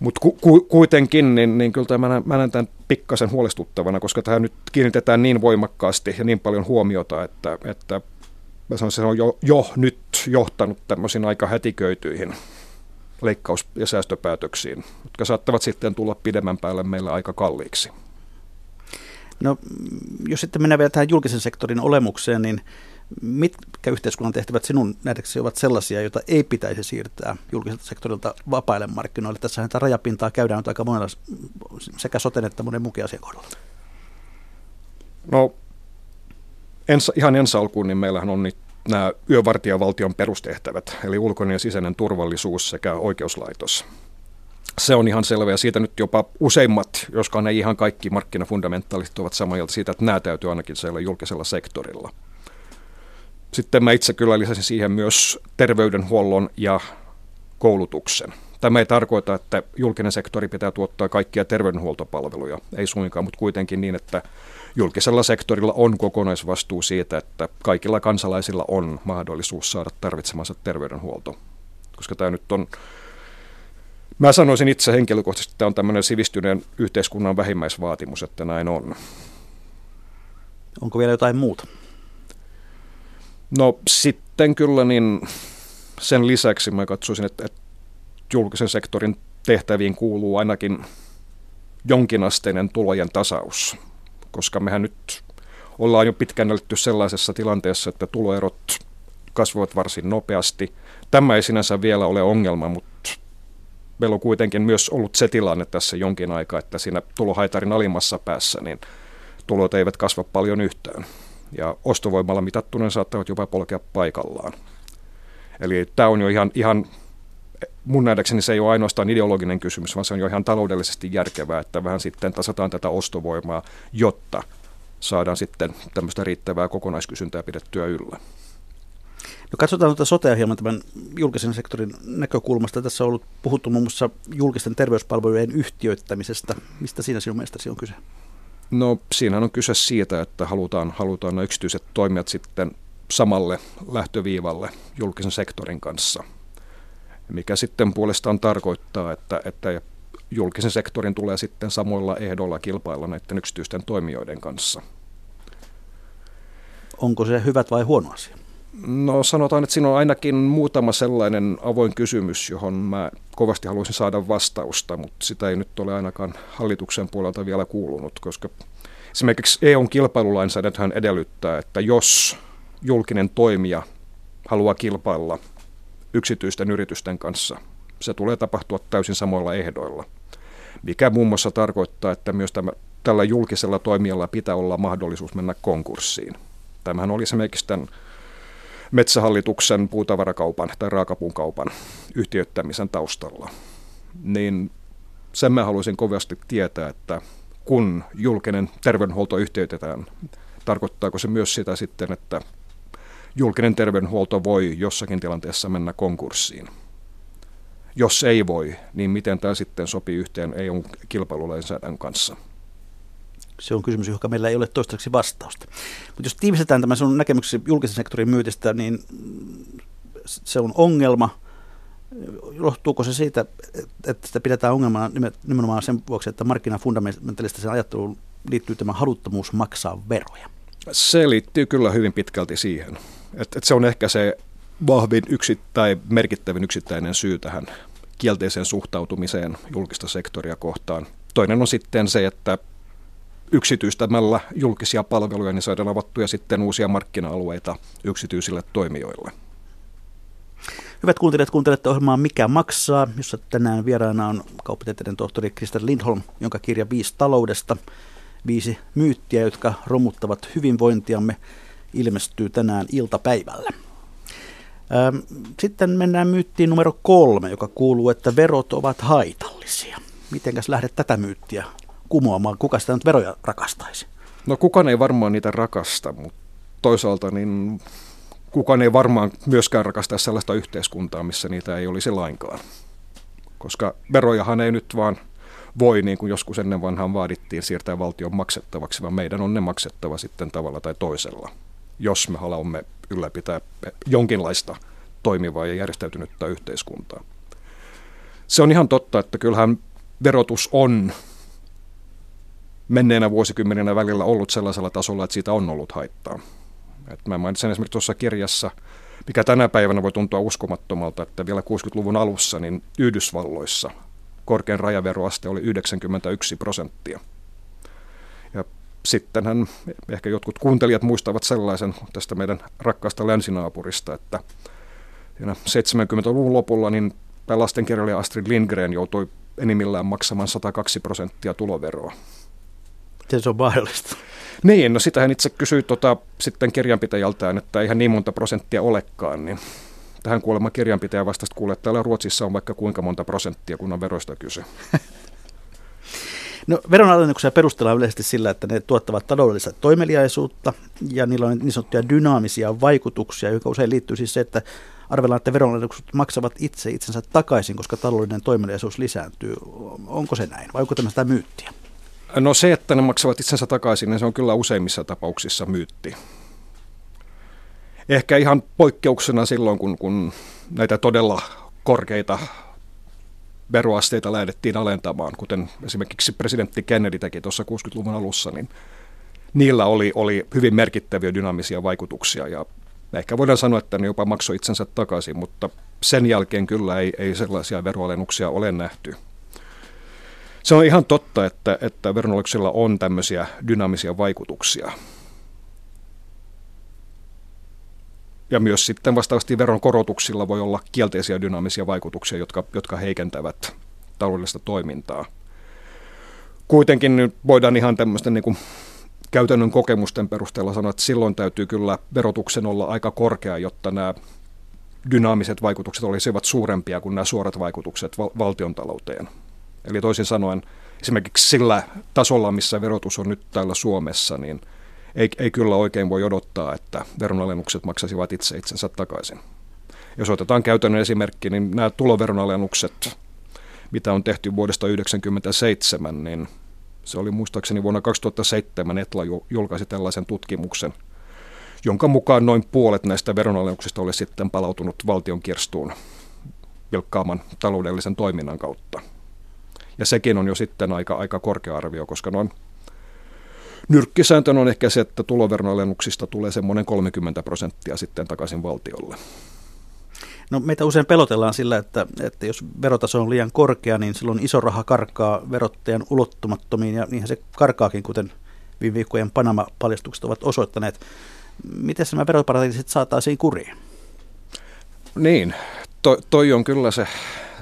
Mutta ku, ku, kuitenkin, niin, niin kyllä tämä, mä näen tämän pikkasen huolestuttavana, koska tähän nyt kiinnitetään niin voimakkaasti ja niin paljon huomiota, että, että mä sanon, se on jo, jo nyt johtanut tämmöisiin aika hätiköityihin leikkaus- ja säästöpäätöksiin, jotka saattavat sitten tulla pidemmän päälle meille aika kalliiksi. No, jos sitten mennään vielä tähän julkisen sektorin olemukseen, niin mitkä yhteiskunnan tehtävät sinun nähdäksesi ovat sellaisia, joita ei pitäisi siirtää julkiselta sektorilta vapaille markkinoille? Tässä tätä rajapintaa käydään nyt aika monella sekä soten että monen muun asian kohdalla. No, ens, ihan ensi alkuun, niin meillähän on nyt nämä yövartijavaltion perustehtävät, eli ulkoinen ja sisäinen turvallisuus sekä oikeuslaitos. Se on ihan selvä ja siitä nyt jopa useimmat, joskaan ei ihan kaikki markkinafundamentalistit ovat samaa mieltä siitä, että nämä täytyy ainakin siellä julkisella sektorilla. Sitten mä itse kyllä lisäsin siihen myös terveydenhuollon ja koulutuksen. Tämä ei tarkoita, että julkinen sektori pitää tuottaa kaikkia terveydenhuoltopalveluja, ei suinkaan, mutta kuitenkin niin, että julkisella sektorilla on kokonaisvastuu siitä, että kaikilla kansalaisilla on mahdollisuus saada tarvitsemansa terveydenhuolto. Koska tämä nyt on, mä sanoisin itse henkilökohtaisesti, että tämä on tämmöinen sivistyneen yhteiskunnan vähimmäisvaatimus, että näin on. Onko vielä jotain muuta? No sitten kyllä niin sen lisäksi mä katsoisin, että, että julkisen sektorin tehtäviin kuuluu ainakin jonkinasteinen tulojen tasaus koska mehän nyt ollaan jo pitkään eletty sellaisessa tilanteessa, että tuloerot kasvavat varsin nopeasti. Tämä ei sinänsä vielä ole ongelma, mutta meillä on kuitenkin myös ollut se tilanne tässä jonkin aikaa, että siinä tulohaitarin alimmassa päässä niin tulot eivät kasva paljon yhtään. Ja ostovoimalla mitattuna saattavat jopa polkea paikallaan. Eli tämä on jo ihan, ihan mun nähdäkseni se ei ole ainoastaan ideologinen kysymys, vaan se on jo ihan taloudellisesti järkevää, että vähän sitten tasataan tätä ostovoimaa, jotta saadaan sitten tämmöistä riittävää kokonaiskysyntää pidettyä yllä. No katsotaan tuota sote-ohjelman tämän julkisen sektorin näkökulmasta. Tässä on ollut puhuttu muun muassa julkisten terveyspalvelujen yhtiöittämisestä. Mistä siinä sinun mielestäsi on kyse? No siinä on kyse siitä, että halutaan, halutaan yksityiset toimijat sitten samalle lähtöviivalle julkisen sektorin kanssa – mikä sitten puolestaan tarkoittaa, että, että julkisen sektorin tulee sitten samoilla ehdoilla kilpailla näiden yksityisten toimijoiden kanssa. Onko se hyvät vai huono asia? No sanotaan, että siinä on ainakin muutama sellainen avoin kysymys, johon mä kovasti haluaisin saada vastausta, mutta sitä ei nyt ole ainakaan hallituksen puolelta vielä kuulunut, koska esimerkiksi EUn kilpailulainsäädäntöhän edellyttää, että jos julkinen toimija haluaa kilpailla yksityisten yritysten kanssa, se tulee tapahtua täysin samoilla ehdoilla, mikä muun muassa tarkoittaa, että myös tämä, tällä julkisella toimijalla pitää olla mahdollisuus mennä konkurssiin. Tämähän oli esimerkiksi tämän metsähallituksen puutavarakaupan tai raakapuun kaupan yhtiöittämisen taustalla. Niin sen mä haluaisin kovasti tietää, että kun julkinen terveydenhuolto yhtiöitetään, tarkoittaako se myös sitä sitten, että julkinen terveydenhuolto voi jossakin tilanteessa mennä konkurssiin. Jos ei voi, niin miten tämä sitten sopii yhteen eu kilpailulainsäädännön kanssa? Se on kysymys, johon meillä ei ole toistaiseksi vastausta. Mutta jos tiivistetään tämä sun näkemyksesi julkisen sektorin myytistä, niin se on ongelma. Johtuuko se siitä, että sitä pidetään ongelmana nimenomaan sen vuoksi, että markkinafundamentalistiseen ajatteluun liittyy tämä haluttomuus maksaa veroja? Se liittyy kyllä hyvin pitkälti siihen. Että et se on ehkä se vahvin yksi, tai merkittävin yksittäinen syy tähän kielteiseen suhtautumiseen julkista sektoria kohtaan. Toinen on sitten se, että yksityistämällä julkisia palveluja, niin saadaan avattuja sitten uusia markkina-alueita yksityisille toimijoille. Hyvät kuuntelijat, kuuntelette ohjelmaa Mikä maksaa, jossa tänään vieraana on kauppatieteiden tohtori Krister Lindholm, jonka kirja Viisi taloudesta, viisi myyttiä, jotka romuttavat hyvinvointiamme, ilmestyy tänään iltapäivällä. Sitten mennään myyttiin numero kolme, joka kuuluu, että verot ovat haitallisia. Mitenkäs lähdet tätä myyttiä kumoamaan? Kuka sitä nyt veroja rakastaisi? No kukaan ei varmaan niitä rakasta, mutta toisaalta niin kukaan ei varmaan myöskään rakasta sellaista yhteiskuntaa, missä niitä ei olisi lainkaan. Koska verojahan ei nyt vaan voi, niin kuin joskus ennen vanhaan vaadittiin, siirtää valtion maksettavaksi, vaan meidän on ne maksettava sitten tavalla tai toisella, jos me haluamme ylläpitää jonkinlaista toimivaa ja järjestäytynyttä yhteiskuntaa. Se on ihan totta, että kyllähän verotus on menneenä vuosikymmeninä välillä ollut sellaisella tasolla, että siitä on ollut haittaa. Et mä mainitsen esimerkiksi tuossa kirjassa, mikä tänä päivänä voi tuntua uskomattomalta, että vielä 60-luvun alussa niin Yhdysvalloissa korkein rajaveroaste oli 91 prosenttia. Sittenhän ehkä jotkut kuuntelijat muistavat sellaisen tästä meidän rakkaasta länsinaapurista, että 70-luvun lopulla niin lastenkirjailija Astrid Lindgren joutui enimmillään maksamaan 102 prosenttia tuloveroa. Miten se on mahdollista? Niin, no sitä hän itse kysyi tota, sitten kirjanpitäjältään, että eihän niin monta prosenttia olekaan, niin tähän kuulemma kirjanpitäjä vastasi kuule, että täällä Ruotsissa on vaikka kuinka monta prosenttia, kun on veroista kyse. [LAUGHS] No, veronalennuksia perustellaan yleisesti sillä, että ne tuottavat taloudellista toimeliaisuutta ja niillä on niin sanottuja dynaamisia vaikutuksia, joka usein liittyy siis se, että arvellaan, että veronalennukset maksavat itse itsensä takaisin, koska taloudellinen toimeliaisuus lisääntyy. Onko se näin vai onko tämä sitä myyttiä? No se, että ne maksavat itsensä takaisin, niin se on kyllä useimmissa tapauksissa myytti. Ehkä ihan poikkeuksena silloin, kun, kun näitä todella korkeita veroasteita lähdettiin alentamaan, kuten esimerkiksi presidentti Kennedy teki tuossa 60-luvun alussa, niin niillä oli, oli hyvin merkittäviä dynaamisia vaikutuksia ja ehkä voidaan sanoa, että ne jopa maksoi itsensä takaisin, mutta sen jälkeen kyllä ei, ei sellaisia veroalennuksia ole nähty. Se on ihan totta, että, että veronalennuksilla on tämmöisiä dynaamisia vaikutuksia. Ja myös sitten vastaavasti veron korotuksilla voi olla kielteisiä dynaamisia vaikutuksia, jotka, jotka heikentävät taloudellista toimintaa. Kuitenkin nyt voidaan ihan tämmöisten niin kuin käytännön kokemusten perusteella sanoa, että silloin täytyy kyllä verotuksen olla aika korkea, jotta nämä dynaamiset vaikutukset olisivat suurempia kuin nämä suorat vaikutukset val- valtion talouteen. Eli toisin sanoen esimerkiksi sillä tasolla, missä verotus on nyt täällä Suomessa, niin ei, ei kyllä oikein voi odottaa, että veronalennukset maksaisivat itse itsensä takaisin. Jos otetaan käytännön esimerkki, niin nämä tuloveronalennukset, mitä on tehty vuodesta 1997, niin se oli muistaakseni vuonna 2007 Etla julkaisi tällaisen tutkimuksen, jonka mukaan noin puolet näistä veronalennuksista oli sitten palautunut valtion kirstuun vilkkaaman taloudellisen toiminnan kautta. Ja sekin on jo sitten aika, aika korkea arvio, koska noin, nyrkkisääntö on ehkä se, että tuloveronalennuksista tulee semmoinen 30 prosenttia sitten takaisin valtiolle. No meitä usein pelotellaan sillä, että, että jos verotaso on liian korkea, niin silloin iso raha karkaa verottajan ulottumattomiin ja niinhän se karkaakin, kuten viime viikkojen Panama-paljastukset ovat osoittaneet. Miten nämä veroparatiisit saataisiin kuriin? Niin, to, toi on kyllä se,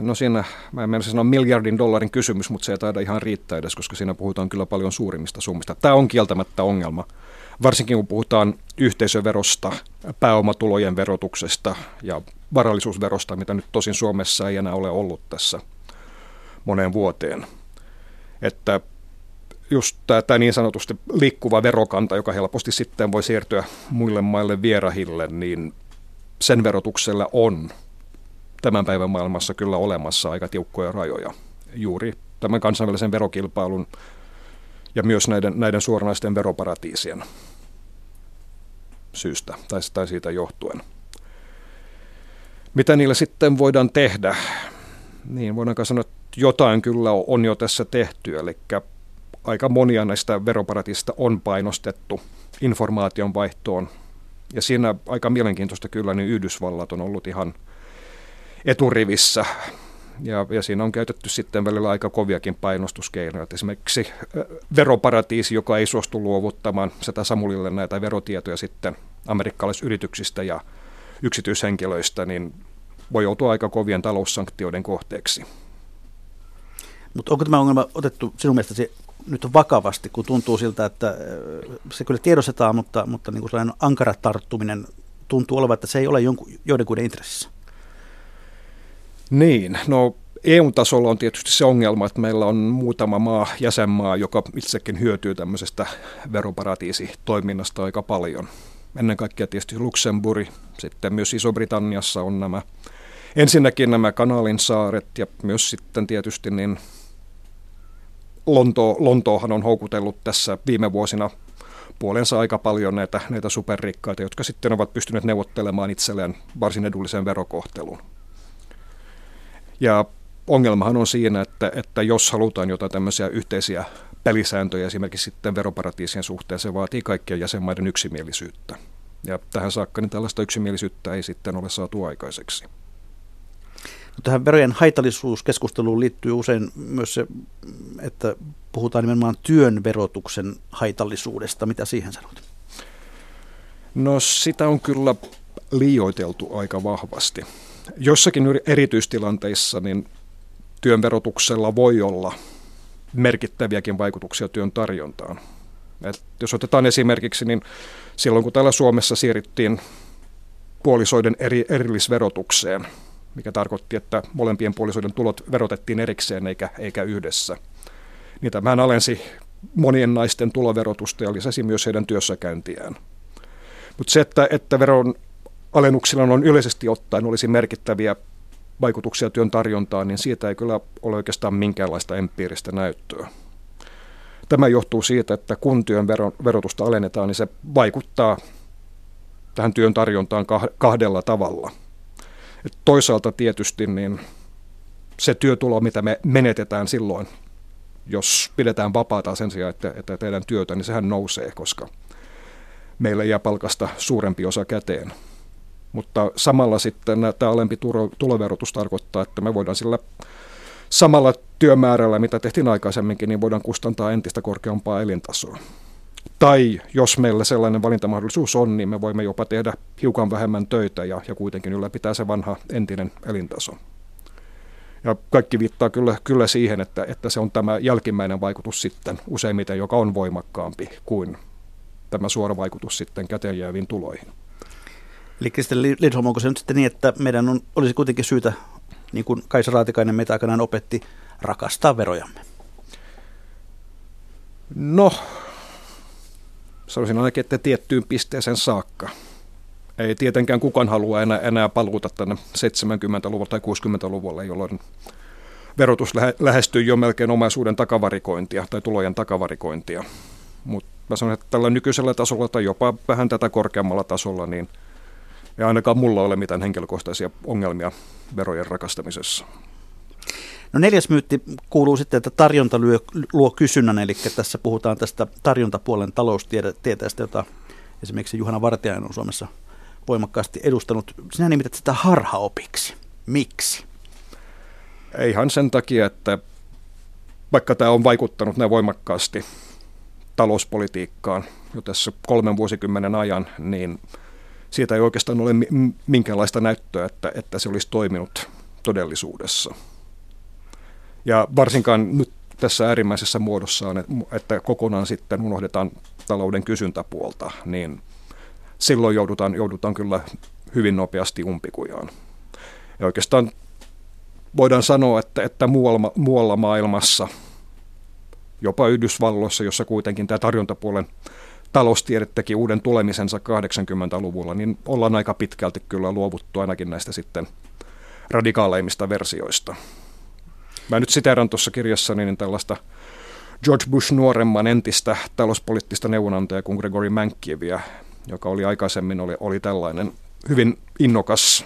no siinä, mä en sanoa miljardin dollarin kysymys, mutta se ei taida ihan riittää edes, koska siinä puhutaan kyllä paljon suurimmista summista. Tämä on kieltämättä ongelma, varsinkin kun puhutaan yhteisöverosta, pääomatulojen verotuksesta ja varallisuusverosta, mitä nyt tosin Suomessa ei enää ole ollut tässä moneen vuoteen. Että just tämä niin sanotusti liikkuva verokanta, joka helposti sitten voi siirtyä muille maille vierahille, niin sen verotuksella on tämän päivän maailmassa kyllä olemassa aika tiukkoja rajoja juuri tämän kansainvälisen verokilpailun ja myös näiden, näiden suoranaisten veroparatiisien syystä tai, tai siitä johtuen. Mitä niillä sitten voidaan tehdä? Niin, voidaanko sanoa, että jotain kyllä on jo tässä tehty, eli aika monia näistä veroparatiisista on painostettu informaation vaihtoon. Ja siinä aika mielenkiintoista kyllä, niin Yhdysvallat on ollut ihan eturivissä. Ja, ja siinä on käytetty sitten välillä aika koviakin painostuskeinoja. Et esimerkiksi veroparatiisi, joka ei suostu luovuttamaan sitä Samulille näitä verotietoja sitten amerikkalaisyrityksistä ja yksityishenkilöistä, niin voi joutua aika kovien taloussanktioiden kohteeksi. Mutta onko tämä ongelma otettu sinun mielestäsi nyt vakavasti, kun tuntuu siltä, että se kyllä tiedostetaan, mutta, mutta niin kuin sellainen ankara tarttuminen tuntuu olevan, että se ei ole jonkun, joidenkuiden intressissä? Niin, no EU-tasolla on tietysti se ongelma, että meillä on muutama maa, jäsenmaa, joka itsekin hyötyy tämmöisestä veroparatiisitoiminnasta aika paljon. Ennen kaikkea tietysti Luxemburg, sitten myös Iso-Britanniassa on nämä ensinnäkin nämä Kanalin saaret ja myös sitten tietysti niin Lonto, Lontoohan on houkutellut tässä viime vuosina puolensa aika paljon näitä, näitä superrikkaita, jotka sitten ovat pystyneet neuvottelemaan itselleen varsin edullisen verokohtelun. Ja ongelmahan on siinä, että, että jos halutaan jotain tämmöisiä yhteisiä pelisääntöjä esimerkiksi sitten veroparatiisien suhteen, se vaatii kaikkien jäsenmaiden yksimielisyyttä. Ja tähän saakka niin tällaista yksimielisyyttä ei sitten ole saatu aikaiseksi. No, tähän verojen haitallisuuskeskusteluun liittyy usein myös se, että puhutaan nimenomaan työn verotuksen haitallisuudesta. Mitä siihen sanot? No sitä on kyllä liioiteltu aika vahvasti. Jossakin erityistilanteissa niin työn verotuksella voi olla merkittäviäkin vaikutuksia työn tarjontaan. Et jos otetaan esimerkiksi, niin silloin kun täällä Suomessa siirryttiin puolisoiden eri, erillisverotukseen, mikä tarkoitti, että molempien puolisoiden tulot verotettiin erikseen eikä, eikä yhdessä. Niin tämähän alensi monien naisten tuloverotusta ja lisäsi myös heidän työssäkäyntiään. Mutta se, että, että veron alennuksilla on yleisesti ottaen olisi merkittäviä vaikutuksia työn tarjontaan, niin siitä ei kyllä ole oikeastaan minkäänlaista empiiristä näyttöä. Tämä johtuu siitä, että kun työn verotusta alennetaan, niin se vaikuttaa tähän työn tarjontaan kahdella tavalla. Et toisaalta tietysti niin se työtulo, mitä me menetetään silloin, jos pidetään vapaata sen sijaan, että, että tehdään työtä, niin sehän nousee, koska meillä jää palkasta suurempi osa käteen. Mutta samalla sitten tämä alempi tuloverotus tarkoittaa, että me voidaan sillä samalla työmäärällä, mitä tehtiin aikaisemminkin, niin voidaan kustantaa entistä korkeampaa elintasoa. Tai jos meillä sellainen valintamahdollisuus on, niin me voimme jopa tehdä hiukan vähemmän töitä ja, ja kuitenkin ylläpitää se vanha entinen elintaso. Ja kaikki viittaa kyllä, kyllä siihen, että, että se on tämä jälkimmäinen vaikutus sitten useimmiten, joka on voimakkaampi kuin tämä suora vaikutus sitten käteen jääviin tuloihin. Eli sitten Lindholm, onko se nyt sitten niin, että meidän on, olisi kuitenkin syytä, niin kuin Kaisa Raatikainen meitä aikanaan opetti, rakastaa verojamme? No, sanoisin ainakin, että tiettyyn pisteeseen saakka. Ei tietenkään kukaan halua enää, enää paluuta tänne 70-luvulle tai 60-luvulle, jolloin verotus lähestyy jo melkein omaisuuden takavarikointia tai tulojen takavarikointia. Mutta mä sanon, että tällä nykyisellä tasolla tai jopa vähän tätä korkeammalla tasolla, niin – ja ainakaan mulla ole mitään henkilökohtaisia ongelmia verojen rakastamisessa. No neljäs myytti kuuluu sitten, että tarjonta luo, luo kysynnän, eli tässä puhutaan tästä tarjontapuolen taloustieteestä, jota esimerkiksi Juhana Vartiainen on Suomessa voimakkaasti edustanut. Sinä nimität sitä harhaopiksi. Miksi? Eihän sen takia, että vaikka tämä on vaikuttanut näin voimakkaasti talouspolitiikkaan jo tässä kolmen vuosikymmenen ajan, niin siitä ei oikeastaan ole minkäänlaista näyttöä, että, että se olisi toiminut todellisuudessa. Ja varsinkaan nyt tässä äärimmäisessä muodossaan, että kokonaan sitten unohdetaan talouden kysyntäpuolta, niin silloin joudutaan, joudutaan kyllä hyvin nopeasti umpikujaan. Ja oikeastaan voidaan sanoa, että, että muualla, muualla maailmassa, jopa Yhdysvalloissa, jossa kuitenkin tämä tarjontapuolen taloustiede teki uuden tulemisensa 80-luvulla, niin ollaan aika pitkälti kyllä luovuttu ainakin näistä sitten radikaaleimmista versioista. Mä nyt siteeran tuossa kirjassani niin tällaista George Bush nuoremman entistä talouspoliittista neuvonantajaa kuin Gregory Mankiewiä, joka oli aikaisemmin oli, oli tällainen hyvin innokas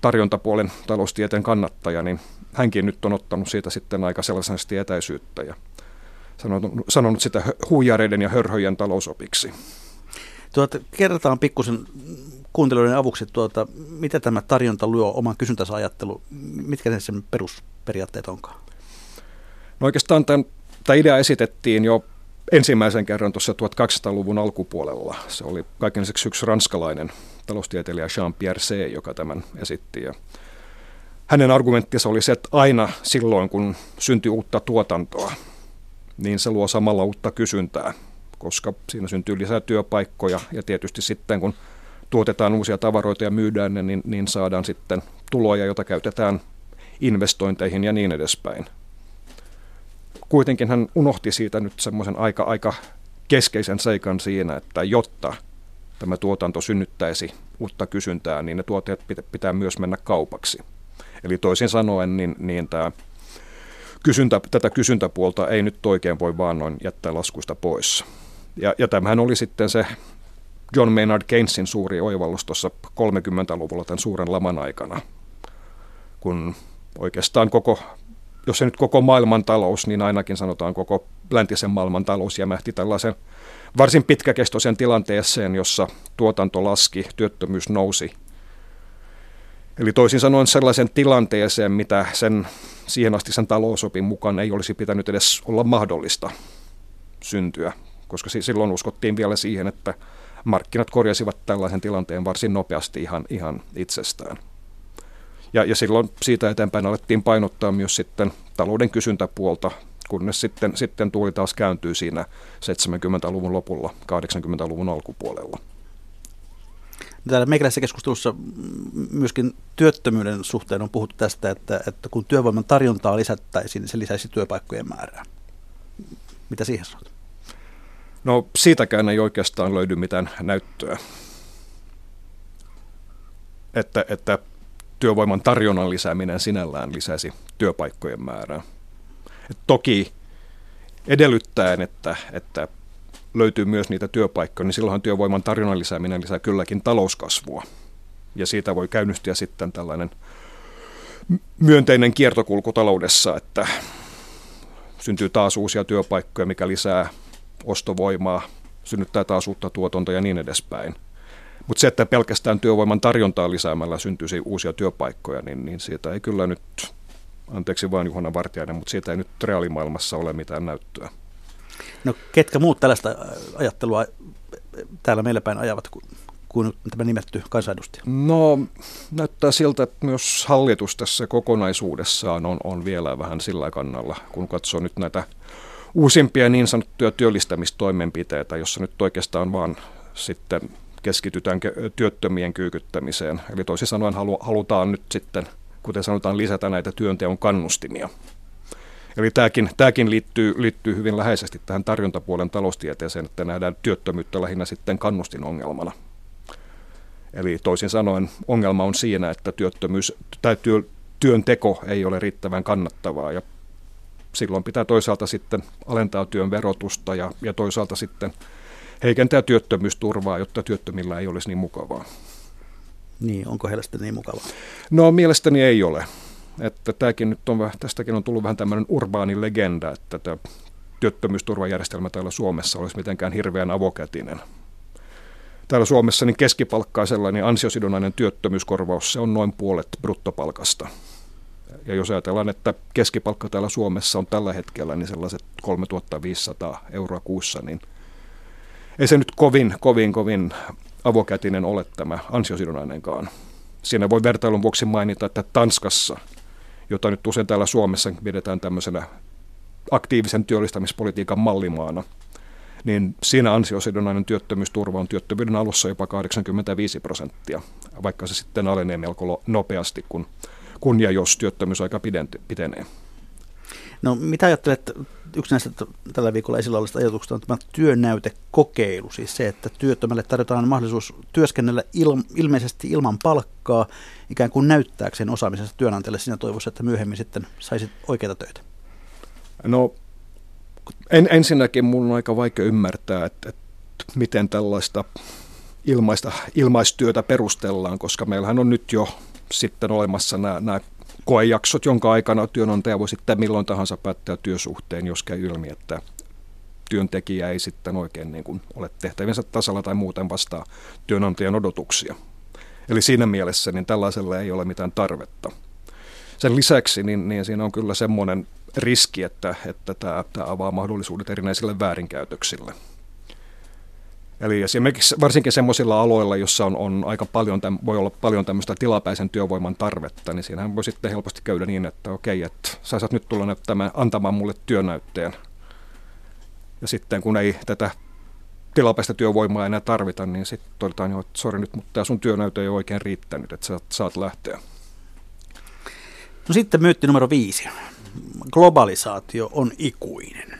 tarjontapuolen taloustieteen kannattaja, niin hänkin nyt on ottanut siitä sitten aika sellaisesti etäisyyttä ja sanonut, sanonut sitä huijareiden ja hörhöjen talousopiksi. Tuota, kerrotaan pikkusen kuuntelijoiden avuksi, tuota, mitä tämä tarjonta luo oman kysyntänsä ajattelu, mitkä sen perusperiaatteet onkaan? No oikeastaan tämän, tämä idea esitettiin jo ensimmäisen kerran tuossa 1200-luvun alkupuolella. Se oli kaiken lisäksi yksi ranskalainen taloustieteilijä Jean-Pierre C., joka tämän esitti. Ja hänen argumenttinsa oli se, että aina silloin, kun syntyy uutta tuotantoa, niin se luo samalla uutta kysyntää, koska siinä syntyy lisää työpaikkoja ja tietysti sitten kun tuotetaan uusia tavaroita ja myydään ne, niin, niin saadaan sitten tuloja, joita käytetään investointeihin ja niin edespäin. Kuitenkin hän unohti siitä nyt semmoisen aika, aika keskeisen seikan siinä, että jotta tämä tuotanto synnyttäisi uutta kysyntää, niin ne tuotteet pitää myös mennä kaupaksi. Eli toisin sanoen, niin, niin tämä kysyntä, tätä kysyntäpuolta ei nyt oikein voi vaan noin jättää laskuista pois. Ja, ja tämähän oli sitten se John Maynard Keynesin suuri oivallus tuossa 30-luvulla tämän suuren laman aikana, kun oikeastaan koko, jos se nyt koko maailman talous, niin ainakin sanotaan koko läntisen maailman talous jämähti tällaisen varsin pitkäkestoisen tilanteeseen, jossa tuotanto laski, työttömyys nousi. Eli toisin sanoen sellaisen tilanteeseen, mitä sen siihen asti sen talousopin mukaan ei olisi pitänyt edes olla mahdollista syntyä, koska silloin uskottiin vielä siihen, että markkinat korjasivat tällaisen tilanteen varsin nopeasti ihan, ihan itsestään. Ja, ja silloin siitä eteenpäin alettiin painottaa myös sitten talouden kysyntäpuolta, kunnes sitten, sitten tuuli taas kääntyy siinä 70-luvun lopulla, 80-luvun alkupuolella. Täällä meikäläisessä keskustelussa myöskin työttömyyden suhteen on puhuttu tästä, että, että kun työvoiman tarjontaa lisättäisiin, niin se lisäisi työpaikkojen määrää. Mitä siihen sanot? No siitäkään ei oikeastaan löydy mitään näyttöä, että, että työvoiman tarjonnan lisääminen sinällään lisäisi työpaikkojen määrää. Et toki edellyttäen, että, että löytyy myös niitä työpaikkoja, niin silloinhan työvoiman tarjonnan lisääminen lisää kylläkin talouskasvua. Ja siitä voi käynnistyä sitten tällainen myönteinen kiertokulku taloudessa, että syntyy taas uusia työpaikkoja, mikä lisää ostovoimaa, synnyttää taas uutta tuotantoa ja niin edespäin. Mutta se, että pelkästään työvoiman tarjontaa lisäämällä syntyisi uusia työpaikkoja, niin, niin siitä ei kyllä nyt, anteeksi vain Juhana Vartijainen, mutta siitä ei nyt reaalimaailmassa ole mitään näyttöä. No ketkä muut tällaista ajattelua täällä meillä päin ajavat kuin, kuin tämä nimetty kansanedustaja? No näyttää siltä, että myös hallitus tässä kokonaisuudessaan on, on vielä vähän sillä kannalla, kun katsoo nyt näitä uusimpia niin sanottuja työllistämistoimenpiteitä, jossa nyt oikeastaan vaan sitten keskitytään työttömien kyykyttämiseen. Eli toisin sanoen halutaan nyt sitten, kuten sanotaan, lisätä näitä työnteon kannustimia. Eli tämäkin, tämäkin liittyy, liittyy hyvin läheisesti tähän tarjontapuolen taloustieteeseen, että nähdään työttömyyttä lähinnä sitten kannustinongelmana. Eli toisin sanoen ongelma on siinä, että työttömyys tai työ, työnteko ei ole riittävän kannattavaa ja silloin pitää toisaalta sitten alentaa työn verotusta ja, ja toisaalta sitten heikentää työttömyysturvaa, jotta työttömillä ei olisi niin mukavaa. Niin, onko heillä sitten niin mukavaa? No mielestäni ei ole. Että tämäkin nyt on, tästäkin on tullut vähän tämmöinen urbaani legenda, että tämä työttömyysturvajärjestelmä täällä Suomessa olisi mitenkään hirveän avokätinen. Täällä Suomessa niin keskipalkkaisella niin ansiosidonnainen työttömyyskorvaus se on noin puolet bruttopalkasta. Ja jos ajatellaan, että keskipalkka täällä Suomessa on tällä hetkellä niin sellaiset 3500 euroa kuussa, niin ei se nyt kovin, kovin, kovin avokätinen ole tämä ansiosidonnainenkaan. Siinä voi vertailun vuoksi mainita, että Tanskassa, jota nyt usein täällä Suomessa pidetään tämmöisenä aktiivisen työllistämispolitiikan mallimaana, niin siinä ansiosidonnainen työttömyysturva on työttömyyden alussa jopa 85 prosenttia, vaikka se sitten alenee melko nopeasti, kun, kun ja jos työttömyysaika pitenee. No mitä ajattelet, yksi näistä tällä viikolla esillä olevista ajatuksista on tämä työnäytekokeilu, siis se, että työttömälle tarjotaan mahdollisuus työskennellä il, ilmeisesti ilman palkkaa, ikään kuin näyttääkseen osaamisensa työnantajalle siinä toivossa, että myöhemmin sitten saisi oikeita töitä. No en, ensinnäkin mun on aika vaikea ymmärtää, että, että miten tällaista ilmaista, ilmaistyötä perustellaan, koska meillähän on nyt jo sitten olemassa nämä, nämä koejaksot, jonka aikana työnantaja voi sitten milloin tahansa päättää työsuhteen, jos käy ilmi, että työntekijä ei sitten oikein niin kuin ole tehtäviensä tasalla tai muuten vastaa työnantajan odotuksia. Eli siinä mielessä niin tällaisella ei ole mitään tarvetta. Sen lisäksi niin, niin siinä on kyllä semmoinen riski, että, että tämä, tämä avaa mahdollisuudet erinäisille väärinkäytöksille. Eli esimerkiksi varsinkin semmoisilla aloilla, jossa on, on aika paljon, voi olla paljon tämmöistä tilapäisen työvoiman tarvetta, niin siinähän voi sitten helposti käydä niin, että okei, että sä saat nyt tulla näyttämään, antamaan mulle työnäytteen. Ja sitten kun ei tätä tilapäistä työvoimaa enää tarvita, niin sitten todetaan jo, että sori nyt, mutta tämä sun työnäyte ei oikein riittänyt, että sä saat lähteä. No sitten myytti numero viisi. Globalisaatio on ikuinen.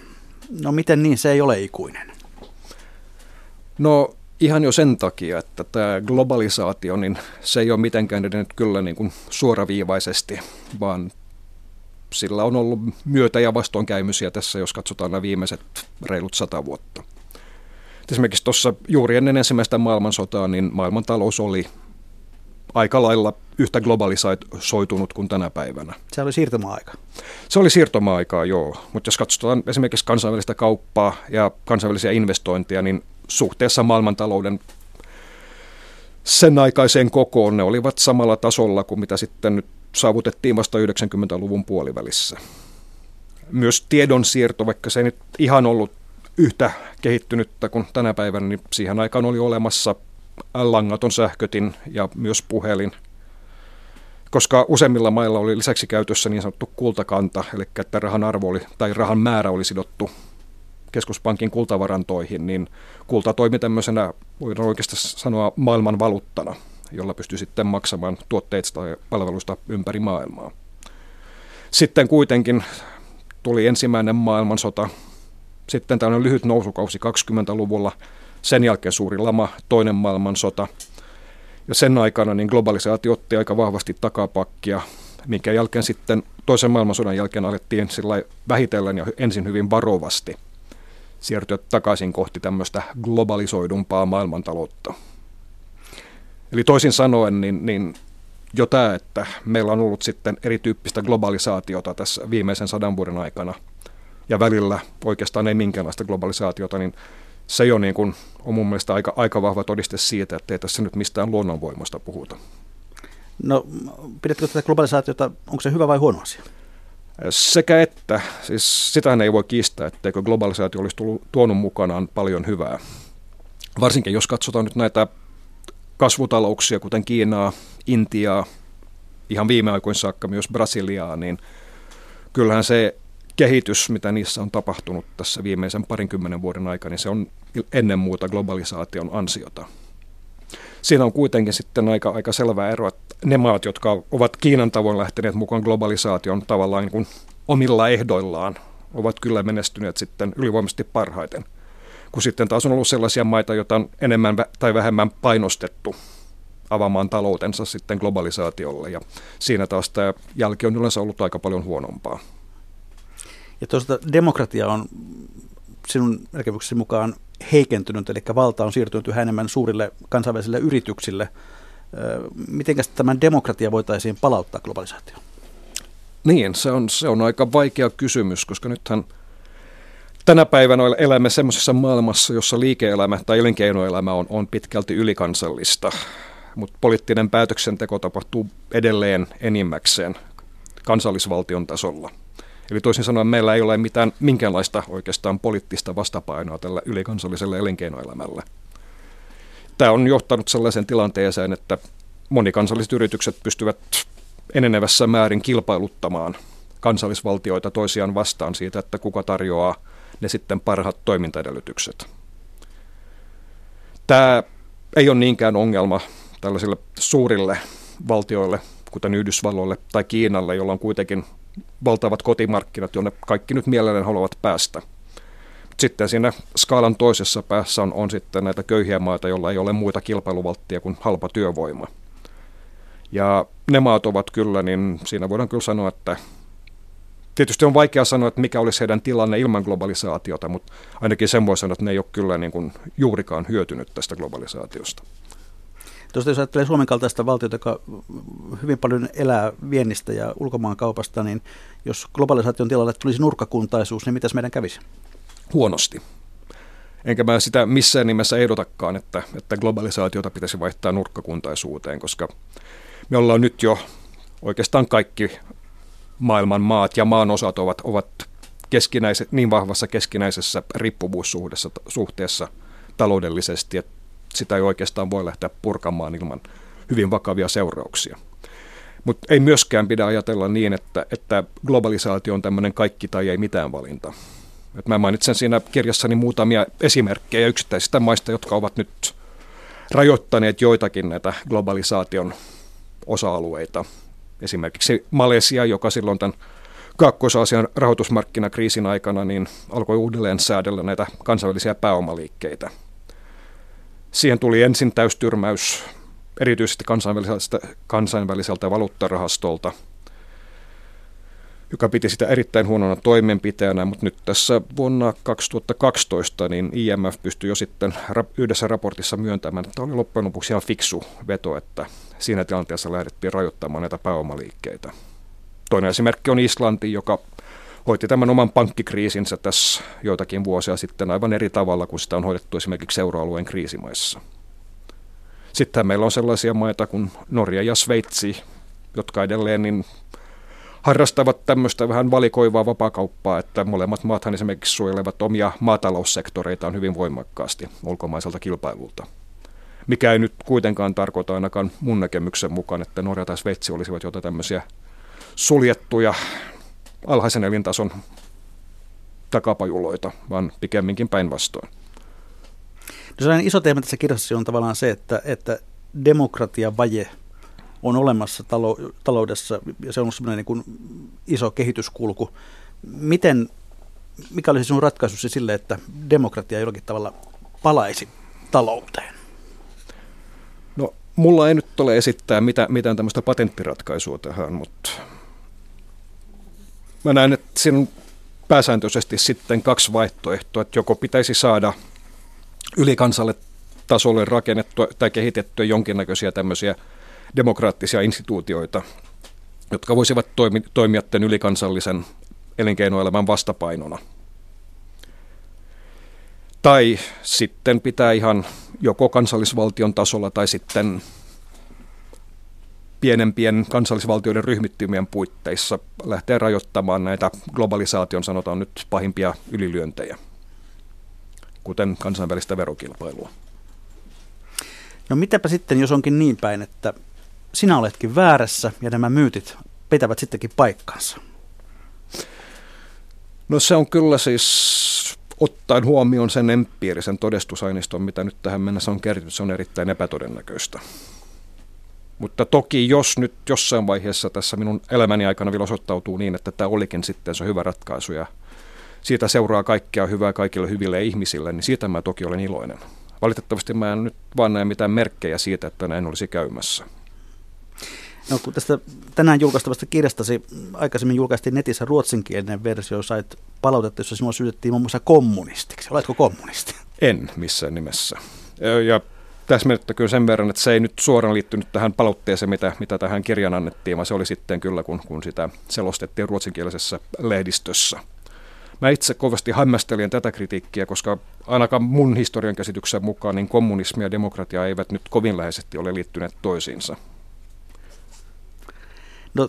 No miten niin se ei ole ikuinen? No ihan jo sen takia, että tämä globalisaatio, niin se ei ole mitenkään edennyt kyllä niin kuin suoraviivaisesti, vaan sillä on ollut myötä- ja vastoinkäymisiä tässä, jos katsotaan nämä viimeiset reilut sata vuotta. Esimerkiksi tuossa juuri ennen ensimmäistä maailmansotaa, niin maailmantalous oli aika lailla yhtä globalisoitunut kuin tänä päivänä. Se oli siirtomaa-aika. Se oli siirtomaa-aikaa, joo. Mutta jos katsotaan esimerkiksi kansainvälistä kauppaa ja kansainvälisiä investointeja, niin suhteessa maailmantalouden sen aikaiseen kokoon ne olivat samalla tasolla kuin mitä sitten nyt saavutettiin vasta 90-luvun puolivälissä. Myös tiedonsiirto, vaikka se ei nyt ihan ollut yhtä kehittynyttä kuin tänä päivänä, niin siihen aikaan oli olemassa langaton sähkötin ja myös puhelin, koska useimmilla mailla oli lisäksi käytössä niin sanottu kultakanta, eli että rahan arvo oli, tai rahan määrä oli sidottu keskuspankin kultavarantoihin, niin kulta toimi tämmöisenä, voidaan oikeastaan sanoa, maailman valuuttana, jolla pystyi sitten maksamaan tuotteista ja palveluista ympäri maailmaa. Sitten kuitenkin tuli ensimmäinen maailmansota, sitten tämmöinen lyhyt nousukausi 20-luvulla, sen jälkeen suuri lama, toinen maailmansota, ja sen aikana niin globalisaatio otti aika vahvasti takapakkia, minkä jälkeen sitten toisen maailmansodan jälkeen alettiin sillä vähitellen ja ensin hyvin varovasti – siirtyä takaisin kohti tämmöistä globalisoidumpaa maailmantaloutta. Eli toisin sanoen, niin, niin jo tämä, että meillä on ollut sitten erityyppistä globalisaatiota tässä viimeisen sadan vuoden aikana, ja välillä oikeastaan ei minkäänlaista globalisaatiota, niin se jo niin kuin on mun mielestä aika, aika vahva todiste siitä, että ei tässä nyt mistään luonnonvoimasta puhuta. No, pidätkö tätä globalisaatiota, onko se hyvä vai huono asia? Sekä että, siis sitähän ei voi kiistää, etteikö globalisaatio olisi tullut, tuonut mukanaan paljon hyvää. Varsinkin jos katsotaan nyt näitä kasvutalouksia, kuten Kiinaa, Intiaa, ihan viime aikoina saakka myös Brasiliaa, niin kyllähän se kehitys, mitä niissä on tapahtunut tässä viimeisen parinkymmenen vuoden aikana, niin se on ennen muuta globalisaation ansiota siinä on kuitenkin sitten aika, aika selvä ero, että ne maat, jotka ovat Kiinan tavoin lähteneet mukaan globalisaation tavallaan niin kuin omilla ehdoillaan, ovat kyllä menestyneet sitten ylivoimaisesti parhaiten. Kun sitten taas on ollut sellaisia maita, joita on enemmän tai vähemmän painostettu avaamaan taloutensa sitten globalisaatiolle. Ja siinä taas tämä jälki on yleensä ollut aika paljon huonompaa. Ja tuosta demokratia on sinun näkemyksesi mukaan heikentynyt, eli valta on siirtynyt yhä enemmän suurille kansainvälisille yrityksille. Miten tämän demokratia voitaisiin palauttaa globalisaatioon? Niin, se on, se on aika vaikea kysymys, koska nythän tänä päivänä elämme semmoisessa maailmassa, jossa liike-elämä tai elinkeinoelämä on, on pitkälti ylikansallista, mutta poliittinen päätöksenteko tapahtuu edelleen enimmäkseen kansallisvaltion tasolla. Eli toisin sanoen meillä ei ole mitään minkäänlaista oikeastaan poliittista vastapainoa tällä ylikansalliselle elinkeinoelämälle. Tämä on johtanut sellaiseen tilanteeseen, että monikansalliset yritykset pystyvät enenevässä määrin kilpailuttamaan kansallisvaltioita toisiaan vastaan siitä, että kuka tarjoaa ne sitten parhaat toimintaedellytykset. Tämä ei ole niinkään ongelma tällaisille suurille valtioille, kuten Yhdysvalloille tai Kiinalle, jolla on kuitenkin valtavat kotimarkkinat, jonne kaikki nyt mielellään haluavat päästä. Sitten siinä skaalan toisessa päässä on, on sitten näitä köyhiä maita, joilla ei ole muita kilpailuvalttia kuin halpa työvoima. Ja ne maat ovat kyllä, niin siinä voidaan kyllä sanoa, että tietysti on vaikea sanoa, että mikä olisi heidän tilanne ilman globalisaatiota, mutta ainakin sen voi sanoa, että ne ei ole kyllä niin kuin juurikaan hyötynyt tästä globalisaatiosta. Tuosta jos ajattelee Suomen kaltaista valtiota, joka hyvin paljon elää viennistä ja ulkomaankaupasta, niin jos globalisaation tilalle tulisi nurkkakuntaisuus, niin mitäs meidän kävisi? Huonosti. Enkä mä sitä missään nimessä ehdotakaan, että, että globalisaatiota pitäisi vaihtaa nurkkakuntaisuuteen, koska me ollaan nyt jo oikeastaan kaikki maailman maat ja maan osat ovat, ovat keskinäiset, niin vahvassa keskinäisessä riippuvuussuhteessa suhteessa taloudellisesti, että sitä ei oikeastaan voi lähteä purkamaan ilman hyvin vakavia seurauksia. Mutta ei myöskään pidä ajatella niin, että, että globalisaatio on tämmöinen kaikki tai ei mitään valinta. Et mä mainitsen siinä kirjassani muutamia esimerkkejä yksittäisistä maista, jotka ovat nyt rajoittaneet joitakin näitä globalisaation osa-alueita. Esimerkiksi Malesia, joka silloin tämän Kaakkois-Aasian rahoitusmarkkinakriisin aikana niin alkoi uudelleen säädellä näitä kansainvälisiä pääomaliikkeitä. Siihen tuli ensin täystyrmäys erityisesti kansainväliseltä, kansainväliseltä valuuttarahastolta, joka piti sitä erittäin huonona toimenpiteenä, mutta nyt tässä vuonna 2012 niin IMF pystyi jo sitten yhdessä raportissa myöntämään, että oli loppujen lopuksi ihan fiksu veto, että siinä tilanteessa lähdettiin rajoittamaan näitä pääomaliikkeitä. Toinen esimerkki on Islanti, joka hoiti tämän oman pankkikriisinsä tässä joitakin vuosia sitten aivan eri tavalla kuin sitä on hoidettu esimerkiksi euroalueen kriisimaissa. Sitten meillä on sellaisia maita kuin Norja ja Sveitsi, jotka edelleen niin harrastavat tämmöistä vähän valikoivaa vapaakauppaa, että molemmat maathan esimerkiksi suojelevat omia maataloussektoreitaan hyvin voimakkaasti ulkomaiselta kilpailulta mikä ei nyt kuitenkaan tarkoita ainakaan mun näkemyksen mukaan, että Norja tai Sveitsi olisivat jotain tämmöisiä suljettuja alhaisen elintason takapajuloita, vaan pikemminkin päinvastoin. No sellainen iso teema tässä kirjassa on tavallaan se, että, että demokratiavaje on olemassa talo, taloudessa ja se on semmoinen niin kuin iso kehityskulku. Miten, mikä olisi sinun ratkaisusi sille, että demokratia jollakin tavalla palaisi talouteen? Mulla ei nyt ole esittää mitään, mitään tämmöistä patenttiratkaisua tähän, mutta mä näen, että siinä on pääsääntöisesti sitten kaksi vaihtoehtoa, että joko pitäisi saada ylikansalle tasolle rakennettua tai kehitettyä jonkinnäköisiä tämmöisiä demokraattisia instituutioita, jotka voisivat toimi, toimia tämän ylikansallisen elinkeinoelämän vastapainona. Tai sitten pitää ihan joko kansallisvaltion tasolla tai sitten pienempien kansallisvaltioiden ryhmittymien puitteissa lähteä rajoittamaan näitä globalisaation, sanotaan nyt, pahimpia ylilyöntejä, kuten kansainvälistä verokilpailua. No mitäpä sitten, jos onkin niin päin, että sinä oletkin väärässä ja nämä myytit pitävät sittenkin paikkansa? No se on kyllä siis ottaen huomioon sen empiirisen todistusaineiston, mitä nyt tähän mennessä on kertynyt, se on erittäin epätodennäköistä. Mutta toki jos nyt jossain vaiheessa tässä minun elämäni aikana vielä osoittautuu niin, että tämä olikin sitten se hyvä ratkaisu ja siitä seuraa kaikkea hyvää kaikille hyville ihmisille, niin siitä mä toki olen iloinen. Valitettavasti mä en nyt vaan näe mitään merkkejä siitä, että näin olisi käymässä. No kun tästä tänään julkaistavasta kirjastasi aikaisemmin julkaistiin netissä ruotsinkielinen versio, sait palautetta, jossa sinua syytettiin muun muassa kommunistiksi. Oletko kommunisti? En missään nimessä. Ja täsmennettäköön sen verran, että se ei nyt suoraan liittynyt tähän palautteeseen, mitä, mitä tähän kirjan annettiin, vaan se oli sitten kyllä, kun, kun sitä selostettiin ruotsinkielisessä lehdistössä. Mä itse kovasti hämmästelin tätä kritiikkiä, koska ainakaan mun historian käsityksen mukaan niin kommunismi ja demokratia eivät nyt kovin läheisesti ole liittyneet toisiinsa. No,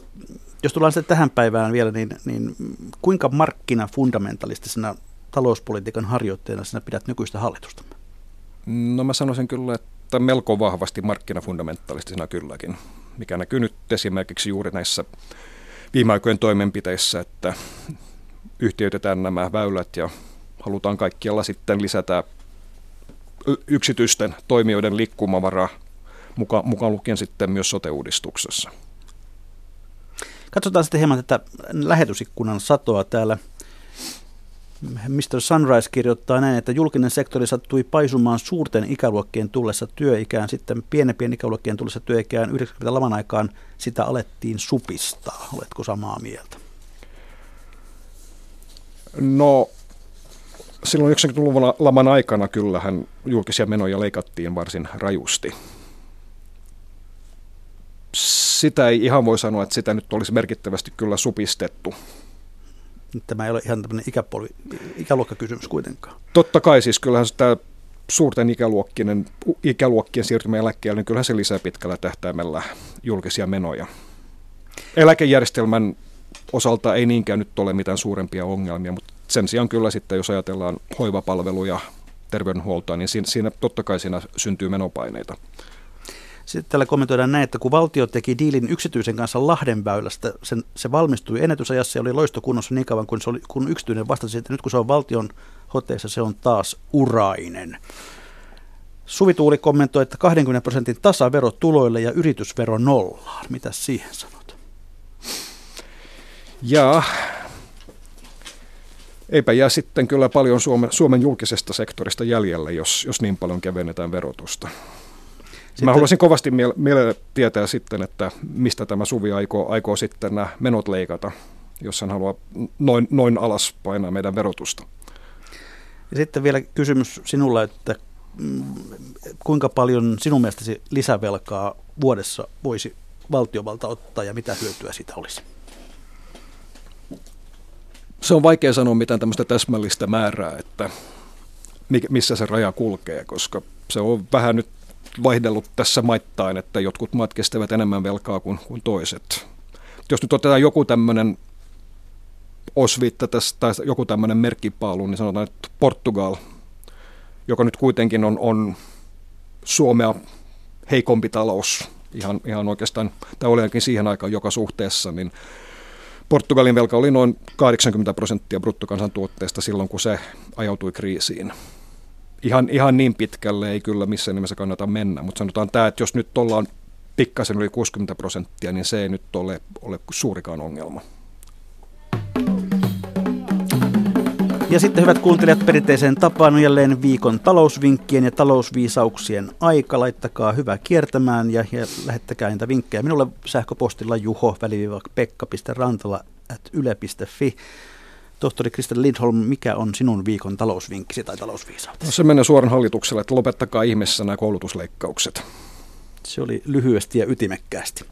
jos tullaan sitten tähän päivään vielä, niin, niin kuinka markkinafundamentalistisena talouspolitiikan harjoitteena sinä pidät nykyistä hallitusta? No mä sanoisin kyllä, että melko vahvasti markkinafundamentalistisena kylläkin, mikä näkyy nyt esimerkiksi juuri näissä viime aikojen toimenpiteissä, että yhtiöitetään nämä väylät ja halutaan kaikkialla sitten lisätä yksityisten toimijoiden liikkumavaraa, mukaan, mukaan lukien sitten myös sote-uudistuksessa. Katsotaan sitten hieman tätä lähetysikkunan satoa täällä. Mr. Sunrise kirjoittaa näin, että julkinen sektori sattui paisumaan suurten ikäluokkien tullessa työikään, sitten pienempien ikäluokkien tullessa työikään 90 laman aikaan sitä alettiin supistaa. Oletko samaa mieltä? No silloin 90-luvun laman aikana kyllähän julkisia menoja leikattiin varsin rajusti. Sitä ei ihan voi sanoa, että sitä nyt olisi merkittävästi kyllä supistettu. Tämä ei ole ihan tämmöinen ikäpolvi, ikäluokkakysymys kuitenkaan. Totta kai siis kyllähän tämä suurten ikäluokkien, ikäluokkien siirtymä eläkkeelle, niin kyllähän se lisää pitkällä tähtäimellä julkisia menoja. Eläkejärjestelmän osalta ei niinkään nyt ole mitään suurempia ongelmia, mutta sen sijaan kyllä sitten, jos ajatellaan hoivapalveluja, terveydenhuoltoa, niin siinä, siinä totta kai siinä syntyy menopaineita. Sitten täällä kommentoidaan näin, että kun valtio teki diilin yksityisen kanssa Lahdenväylästä, sen, se valmistui ennätysajassa ja oli loistokunnossa niin kauan, kun, se oli, kun yksityinen vastasi, että nyt kun se on valtion hoteissa, se on taas urainen. Suvi Tuuli kommentoi, että 20 prosentin tasavero tuloille ja yritysvero nollaan. Mitä siihen sanot? Ja eipä jää sitten kyllä paljon Suomen, Suomen julkisesta sektorista jäljelle, jos, jos niin paljon kevennetään verotusta. Sitten, Mä haluaisin kovasti mielellä tietää sitten, että mistä tämä Suvi aikoo, aikoo sitten nämä menot leikata, jos hän haluaa noin, noin alas painaa meidän verotusta. Ja sitten vielä kysymys sinulle, että mm, kuinka paljon sinun mielestäsi lisävelkaa vuodessa voisi valtiovalta ottaa ja mitä hyötyä siitä olisi? Se on vaikea sanoa mitään tämmöistä täsmällistä määrää, että missä se raja kulkee, koska se on vähän nyt vaihdellut tässä maittain, että jotkut maat kestävät enemmän velkaa kuin, kuin toiset. Jos nyt otetaan joku tämmöinen osviitta tästä, tai joku tämmöinen merkkipaalu, niin sanotaan, että Portugal, joka nyt kuitenkin on, on Suomea heikompi talous, ihan, ihan oikeastaan, tai oli ainakin siihen aikaan joka suhteessa, niin Portugalin velka oli noin 80 prosenttia bruttokansantuotteesta silloin, kun se ajautui kriisiin ihan, ihan niin pitkälle ei kyllä missään nimessä kannata mennä, mutta sanotaan tämä, että jos nyt ollaan pikkasen yli 60 prosenttia, niin se ei nyt ole, ole suurikaan ongelma. Ja sitten hyvät kuuntelijat, perinteiseen tapaan on jälleen viikon talousvinkkien ja talousviisauksien aika. Laittakaa hyvää kiertämään ja, ja lähettäkää niitä vinkkejä minulle sähköpostilla juho pekka.rantala at yle.fi. Tohtori Kristel Lindholm, mikä on sinun viikon talousvinkkisi tai talousviisautesi? No se menee suoran hallitukselle, että lopettakaa ihmeessä nämä koulutusleikkaukset. Se oli lyhyesti ja ytimekkäästi.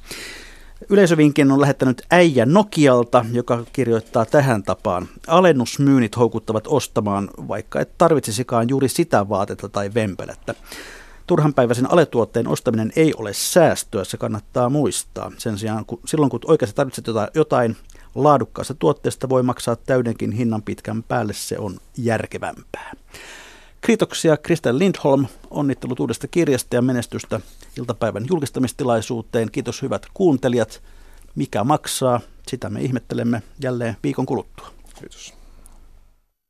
Yleisövinkin on lähettänyt äijä Nokialta, joka kirjoittaa tähän tapaan. Alennusmyynnit houkuttavat ostamaan, vaikka et tarvitsisikaan juuri sitä vaatetta tai vempelettä. Turhanpäiväisen aletuotteen ostaminen ei ole säästöä, se kannattaa muistaa. Sen sijaan kun, silloin kun oikeasti tarvitset jotain, laadukkaasta tuotteesta voi maksaa täydenkin hinnan pitkän päälle, se on järkevämpää. Kiitoksia Kristel Lindholm, onnittelut uudesta kirjasta ja menestystä iltapäivän julkistamistilaisuuteen. Kiitos hyvät kuuntelijat. Mikä maksaa, sitä me ihmettelemme jälleen viikon kuluttua. Kiitos.